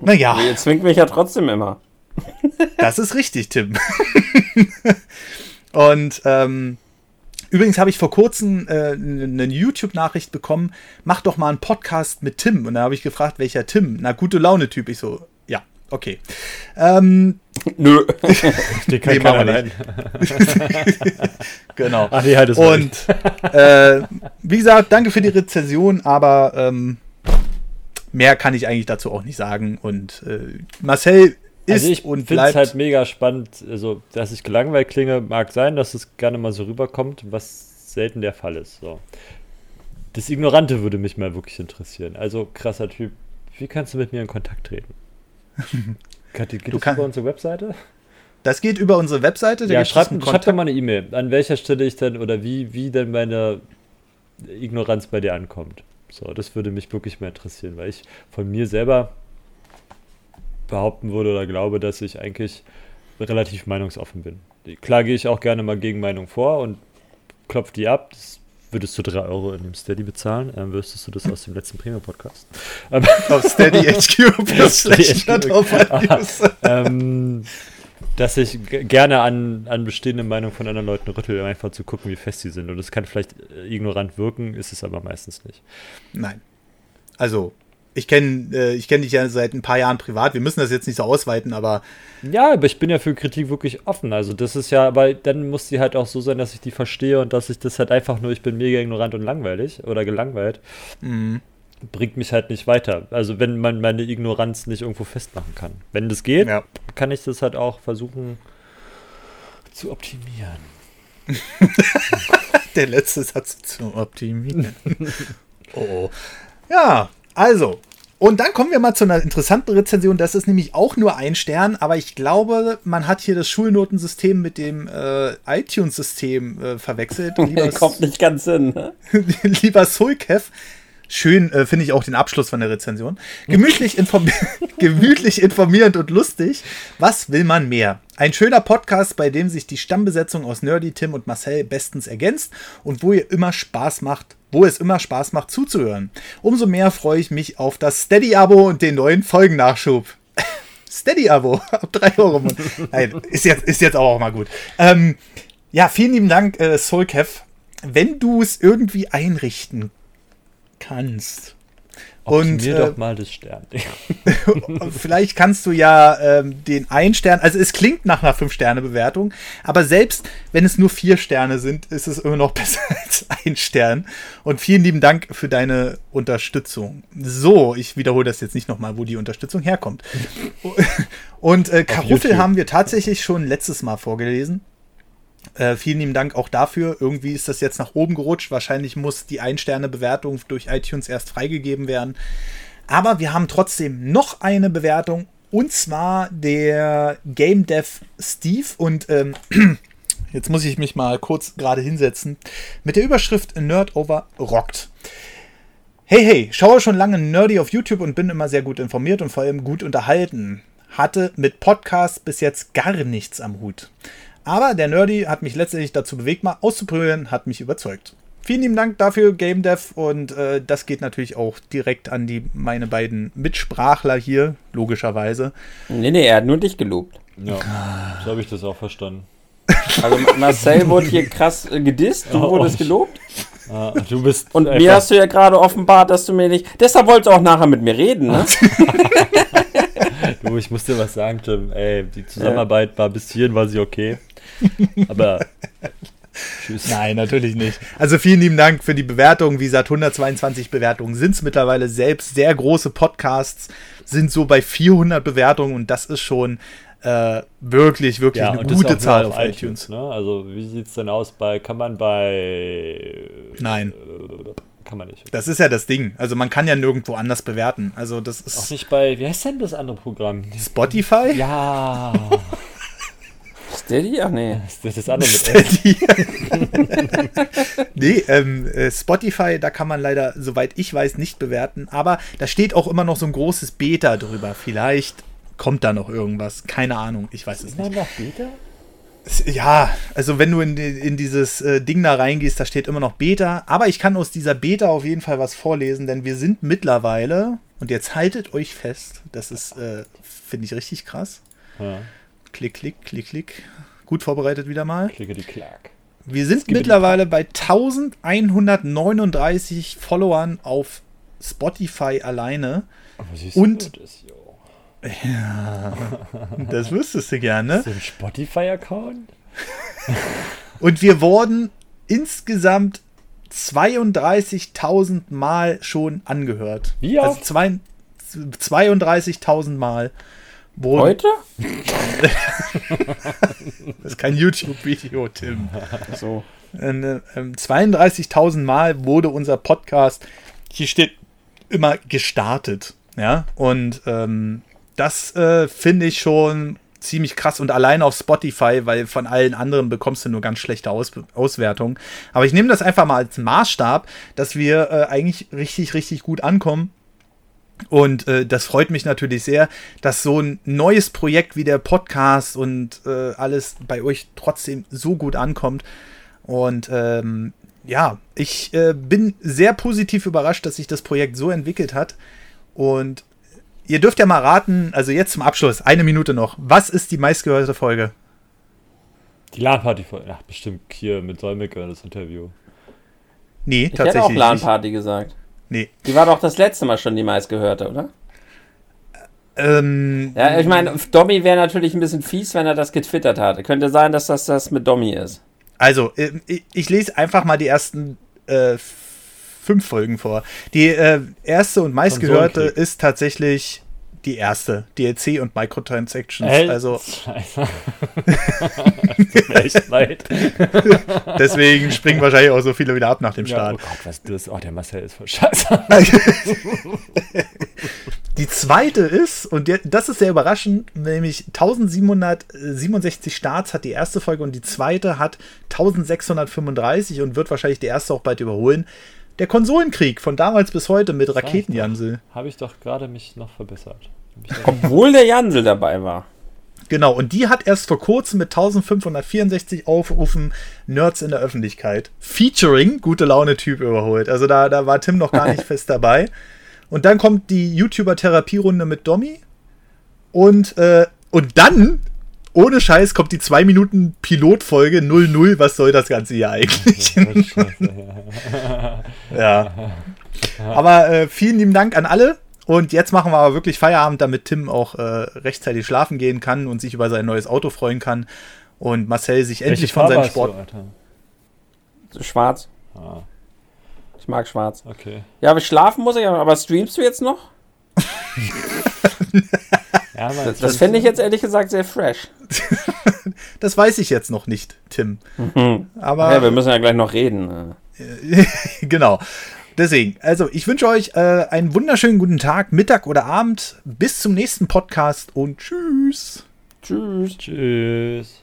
naja. Ihr zwingt mich ja trotzdem immer. (laughs) Das ist richtig, Tim. (laughs) Und ähm, übrigens habe ich vor kurzem äh, eine YouTube-Nachricht bekommen, mach doch mal einen Podcast mit Tim. Und da habe ich gefragt, welcher Tim? Na, gute Laune-Typ. Ich so, ja, okay. Ähm, (laughs) Nö. Den kann Nee, keiner rein. genau. Ach nee, halt es Und äh, wie gesagt, danke für die Rezension, aber ähm, mehr kann ich eigentlich dazu auch nicht sagen. Und äh, Marcel ist Also ich und finde es halt mega spannend, also dass ich gelangweilt klinge, mag sein, dass es gerne mal so rüberkommt, was selten der Fall ist. So. Das Ignorante würde mich mal wirklich interessieren. Also krasser Typ. Wie kannst du mit mir in Kontakt treten? (laughs) Kathi, geht Du das kann- über unsere Webseite? das geht über unsere Webseite. da Ja, schreib, schreib doch mal eine E-Mail, an welcher Stelle ich denn oder wie, wie denn meine Ignoranz bei dir ankommt. So, das würde mich wirklich mal interessieren, weil ich von mir selber behaupten würde oder glaube, dass ich eigentlich relativ meinungsoffen bin. Klar gehe ich auch gerne mal gegen Meinung vor und klopfe die ab. Das würdest du 3 Euro in dem Steady bezahlen? Ähm, wüsstest du das aus dem letzten Premium-Podcast? Auf Steady HQ (laughs) Steady HQ. ITunes. (laughs) ähm, dass ich gerne an, an bestehende Meinungen von anderen Leuten rüttel, um einfach zu gucken, wie fest sie sind. Und das kann vielleicht äh, ignorant wirken, ist es aber meistens nicht. Nein. Also, ich kenne äh, ich kenn dich ja seit ein paar Jahren privat. Wir müssen das jetzt nicht so ausweiten, aber Ja, aber ich bin ja für Kritik wirklich offen. Also das ist ja, aber dann muss die halt auch so sein, dass ich die verstehe und dass ich das halt einfach nur, ich bin mega ignorant und langweilig oder gelangweilt, bringt mich halt nicht weiter. Also wenn man meine Ignoranz nicht irgendwo festmachen kann. Wenn das geht, Ja. kann ich das halt auch versuchen zu optimieren. (laughs) der letzte Satz zu optimieren. (laughs) oh, oh. Ja, also. Und dann kommen wir mal zu einer interessanten Rezension. Das ist nämlich auch nur ein Stern, aber ich glaube, man hat hier das Schulnotensystem mit dem äh, iTunes-System äh, verwechselt. (laughs) Lieber, Kommt nicht ganz hin. Ne? lieber Sulkev. Schön äh, finde ich auch den Abschluss von der Rezension. Gemütlich, informi (laughs) gemütlich informierend und lustig. Was will man mehr? Ein schöner Podcast, bei dem sich die Stammbesetzung aus Nerdy, Tim und Marcel bestens ergänzt und wo ihr immer Spaß macht, wo es immer Spaß macht zuzuhören. Umso mehr freue ich mich auf das Steady-Abo und den neuen Folgennachschub. (laughs) Steady-Abo (laughs) ab 3 Euro. Nein, ist jetzt, ist jetzt auch mal gut. Ähm, ja, vielen lieben Dank, äh, Soulkev. Wenn du es irgendwie einrichten kannst. Und Optimier äh, doch mal das Stern. (laughs) vielleicht kannst du ja ähm, den einen Stern, also es klingt nach einer 5-Sterne-Bewertung, aber selbst wenn es nur vier Sterne sind, ist es immer noch (laughs) besser als ein Stern. Und vielen lieben Dank für deine Unterstützung. So, ich wiederhole das jetzt nicht nochmal, wo die Unterstützung herkommt. (laughs) Und äh, Karuffel haben wir tatsächlich schon letztes Mal vorgelesen. Äh, vielen lieben Dank auch dafür. Irgendwie ist das jetzt nach oben gerutscht. Wahrscheinlich muss die Ein-Sterne-Bewertung durch iTunes erst freigegeben werden. Aber wir haben trotzdem noch eine Bewertung. Und zwar der Game Dev Steve. Und ähm, (clears throat) jetzt muss ich mich mal kurz gerade hinsetzen. Mit der Überschrift Nerd Over Rockt. Hey, hey, schaue schon lange Nerdy auf YouTube und bin immer sehr gut informiert und vor allem gut unterhalten. Hatte mit Podcasts bis jetzt gar nichts am Hut. Aber der Nerdy hat mich letztendlich dazu bewegt, mal auszuprobieren, hat mich überzeugt. Vielen lieben Dank dafür, Game Dev. Und äh, das geht natürlich auch direkt an die meine beiden Mitsprachler hier, logischerweise. Nee, nee, er hat nur dich gelobt. Ja, so habe ich das auch verstanden. Also Marcel wurde hier krass äh, gedisst, du Oh, wurdest gelobt. Ah, du bist Und mir hast du ja gerade offenbart, dass du mir nicht. Deshalb wolltest du auch nachher mit mir reden, ne? (laughs) Du, ich muss dir was sagen, Tim. Ey, die Zusammenarbeit war bis hierhin war sie okay. (laughs) Aber tschüss. Nein, natürlich nicht. Also vielen lieben Dank für die Bewertung. Wie gesagt, 122 Bewertungen sind es mittlerweile selbst. Sehr große Podcasts sind so bei 400 Bewertungen und das ist schon äh, wirklich, wirklich eine und das gute auch Zahl auf iTunes. Ne? Also wie sieht es denn aus bei, kann man bei... Nein. Äh, Kann man nicht. Das ist ja das Ding. Also man kann ja nirgendwo anders bewerten. Also das Auch ist nicht bei, wie heißt denn das andere Programm? Spotify. Ja, (laughs) Steady? Ach nee. (laughs) das ist das andere mit (laughs) nee, ähm, äh, Spotify, da kann man leider, soweit ich weiß, nicht bewerten. Aber da steht auch immer noch so ein großes Beta drüber. Vielleicht kommt da noch irgendwas. Keine Ahnung. Ich weiß es Immer nicht. noch Beta? Ja, also wenn du in, in dieses äh, Ding da reingehst, da steht immer noch Beta. Aber ich kann aus dieser Beta auf jeden Fall was vorlesen, denn wir sind mittlerweile, und jetzt haltet euch fest, das ist, äh, finde ich richtig krass. Ja, Klick, klick, klick, klick. Gut vorbereitet wieder mal. klicke die Clark. Wir sind mittlerweile bei 1139 Followern auf Spotify alleine. Aber siehst Und- das, jo. Das (laughs) wüsstest du gerne. So ein Spotify-Account? (laughs) Und wir wurden insgesamt 32.000 Mal schon angehört. Wie Also oft? zwei- 32.000 Mal wurden. Heute? (laughs) Das ist kein YouTube-Video, Tim. So. Äh, ähm, 32.000 Mal wurde unser Podcast, hier steht immer gestartet. Ja, und ähm, das äh, finde ich schon ziemlich krass und allein auf Spotify, weil von allen anderen bekommst du nur ganz schlechte Aus Auswertungen. Aber ich nehme das einfach mal als Maßstab, dass wir äh, eigentlich richtig, richtig gut ankommen. Und äh, das freut mich natürlich sehr, dass so ein neues Projekt wie der Podcast und äh, alles bei euch trotzdem so gut ankommt. Und ähm, ja, ich äh, bin sehr positiv überrascht, dass sich das Projekt so entwickelt hat. Und ihr dürft ja mal raten, also jetzt zum Abschluss, eine Minute noch. Was ist die meistgehörte Folge? Die LAN-Party voll. Ach, bestimmt hier mit Solmecke das Interview. Nee, Ich hätte auch tatsächlich. nicht. LAN-Party gesagt. Nee. Die war doch das letzte Mal schon die meistgehörte, oder? Ähm, Ja, ich meine, Dommy wäre natürlich ein bisschen fies, wenn er das getwittert hatte. Könnte sein, dass das das mit Dommy ist. Also, äh, ich, ich lese einfach mal die ersten äh, fünf Folgen vor. Die äh, erste und meistgehörte ist tatsächlich die erste. DLC und Microtransactions. Äh, Also, (laughs) echt leid. (laughs) deswegen springen wahrscheinlich auch so viele wieder ab nach dem Ja, Start. oh Gott, was das? Oh, der Marcel ist voll scheiße. (laughs) Die zweite ist, und das ist sehr überraschend, nämlich 1767 Starts hat die erste Folge und die zweite hat 1635 und wird wahrscheinlich die erste auch bald überholen. Der Konsolenkrieg von damals bis heute mit Raketenjansel. Habe ich doch gerade mich noch verbessert. (laughs) Obwohl der Jansel dabei war. Genau, und die hat erst vor kurzem mit 1564 Aufrufen Nerds in der Öffentlichkeit featuring gute Laune Typ überholt. Also da, da war Tim noch gar nicht (laughs) fest dabei. Und dann kommt die YouTuber-Therapierunde mit Domi. Und, äh, und dann, ohne Scheiß, kommt die 2 Minuten Pilotfolge 00. Was soll das Ganze hier eigentlich? (laughs) (laughs) ja. Aber äh, vielen lieben Dank an alle. Und jetzt machen wir aber wirklich Feierabend, damit Tim auch äh, rechtzeitig schlafen gehen kann und sich über sein neues Auto freuen kann. Und Marcel sich endlich Welche von Farbe seinem Sport. Du, schwarz. Ah, Ich mag schwarz. okay. Ja, aber schlafen muss ich, aber streamst du jetzt noch? (laughs) Ja, Das, das fände ich jetzt ehrlich gesagt sehr fresh. (laughs) Das weiß ich jetzt noch nicht, Tim. Aber Ja, wir müssen ja gleich noch reden. (laughs) genau. Deswegen, also ich wünsche euch äh, einen wunderschönen guten Tag, Mittag oder Abend. Bis zum nächsten Podcast und tschüss. Tschüss. Tschüss.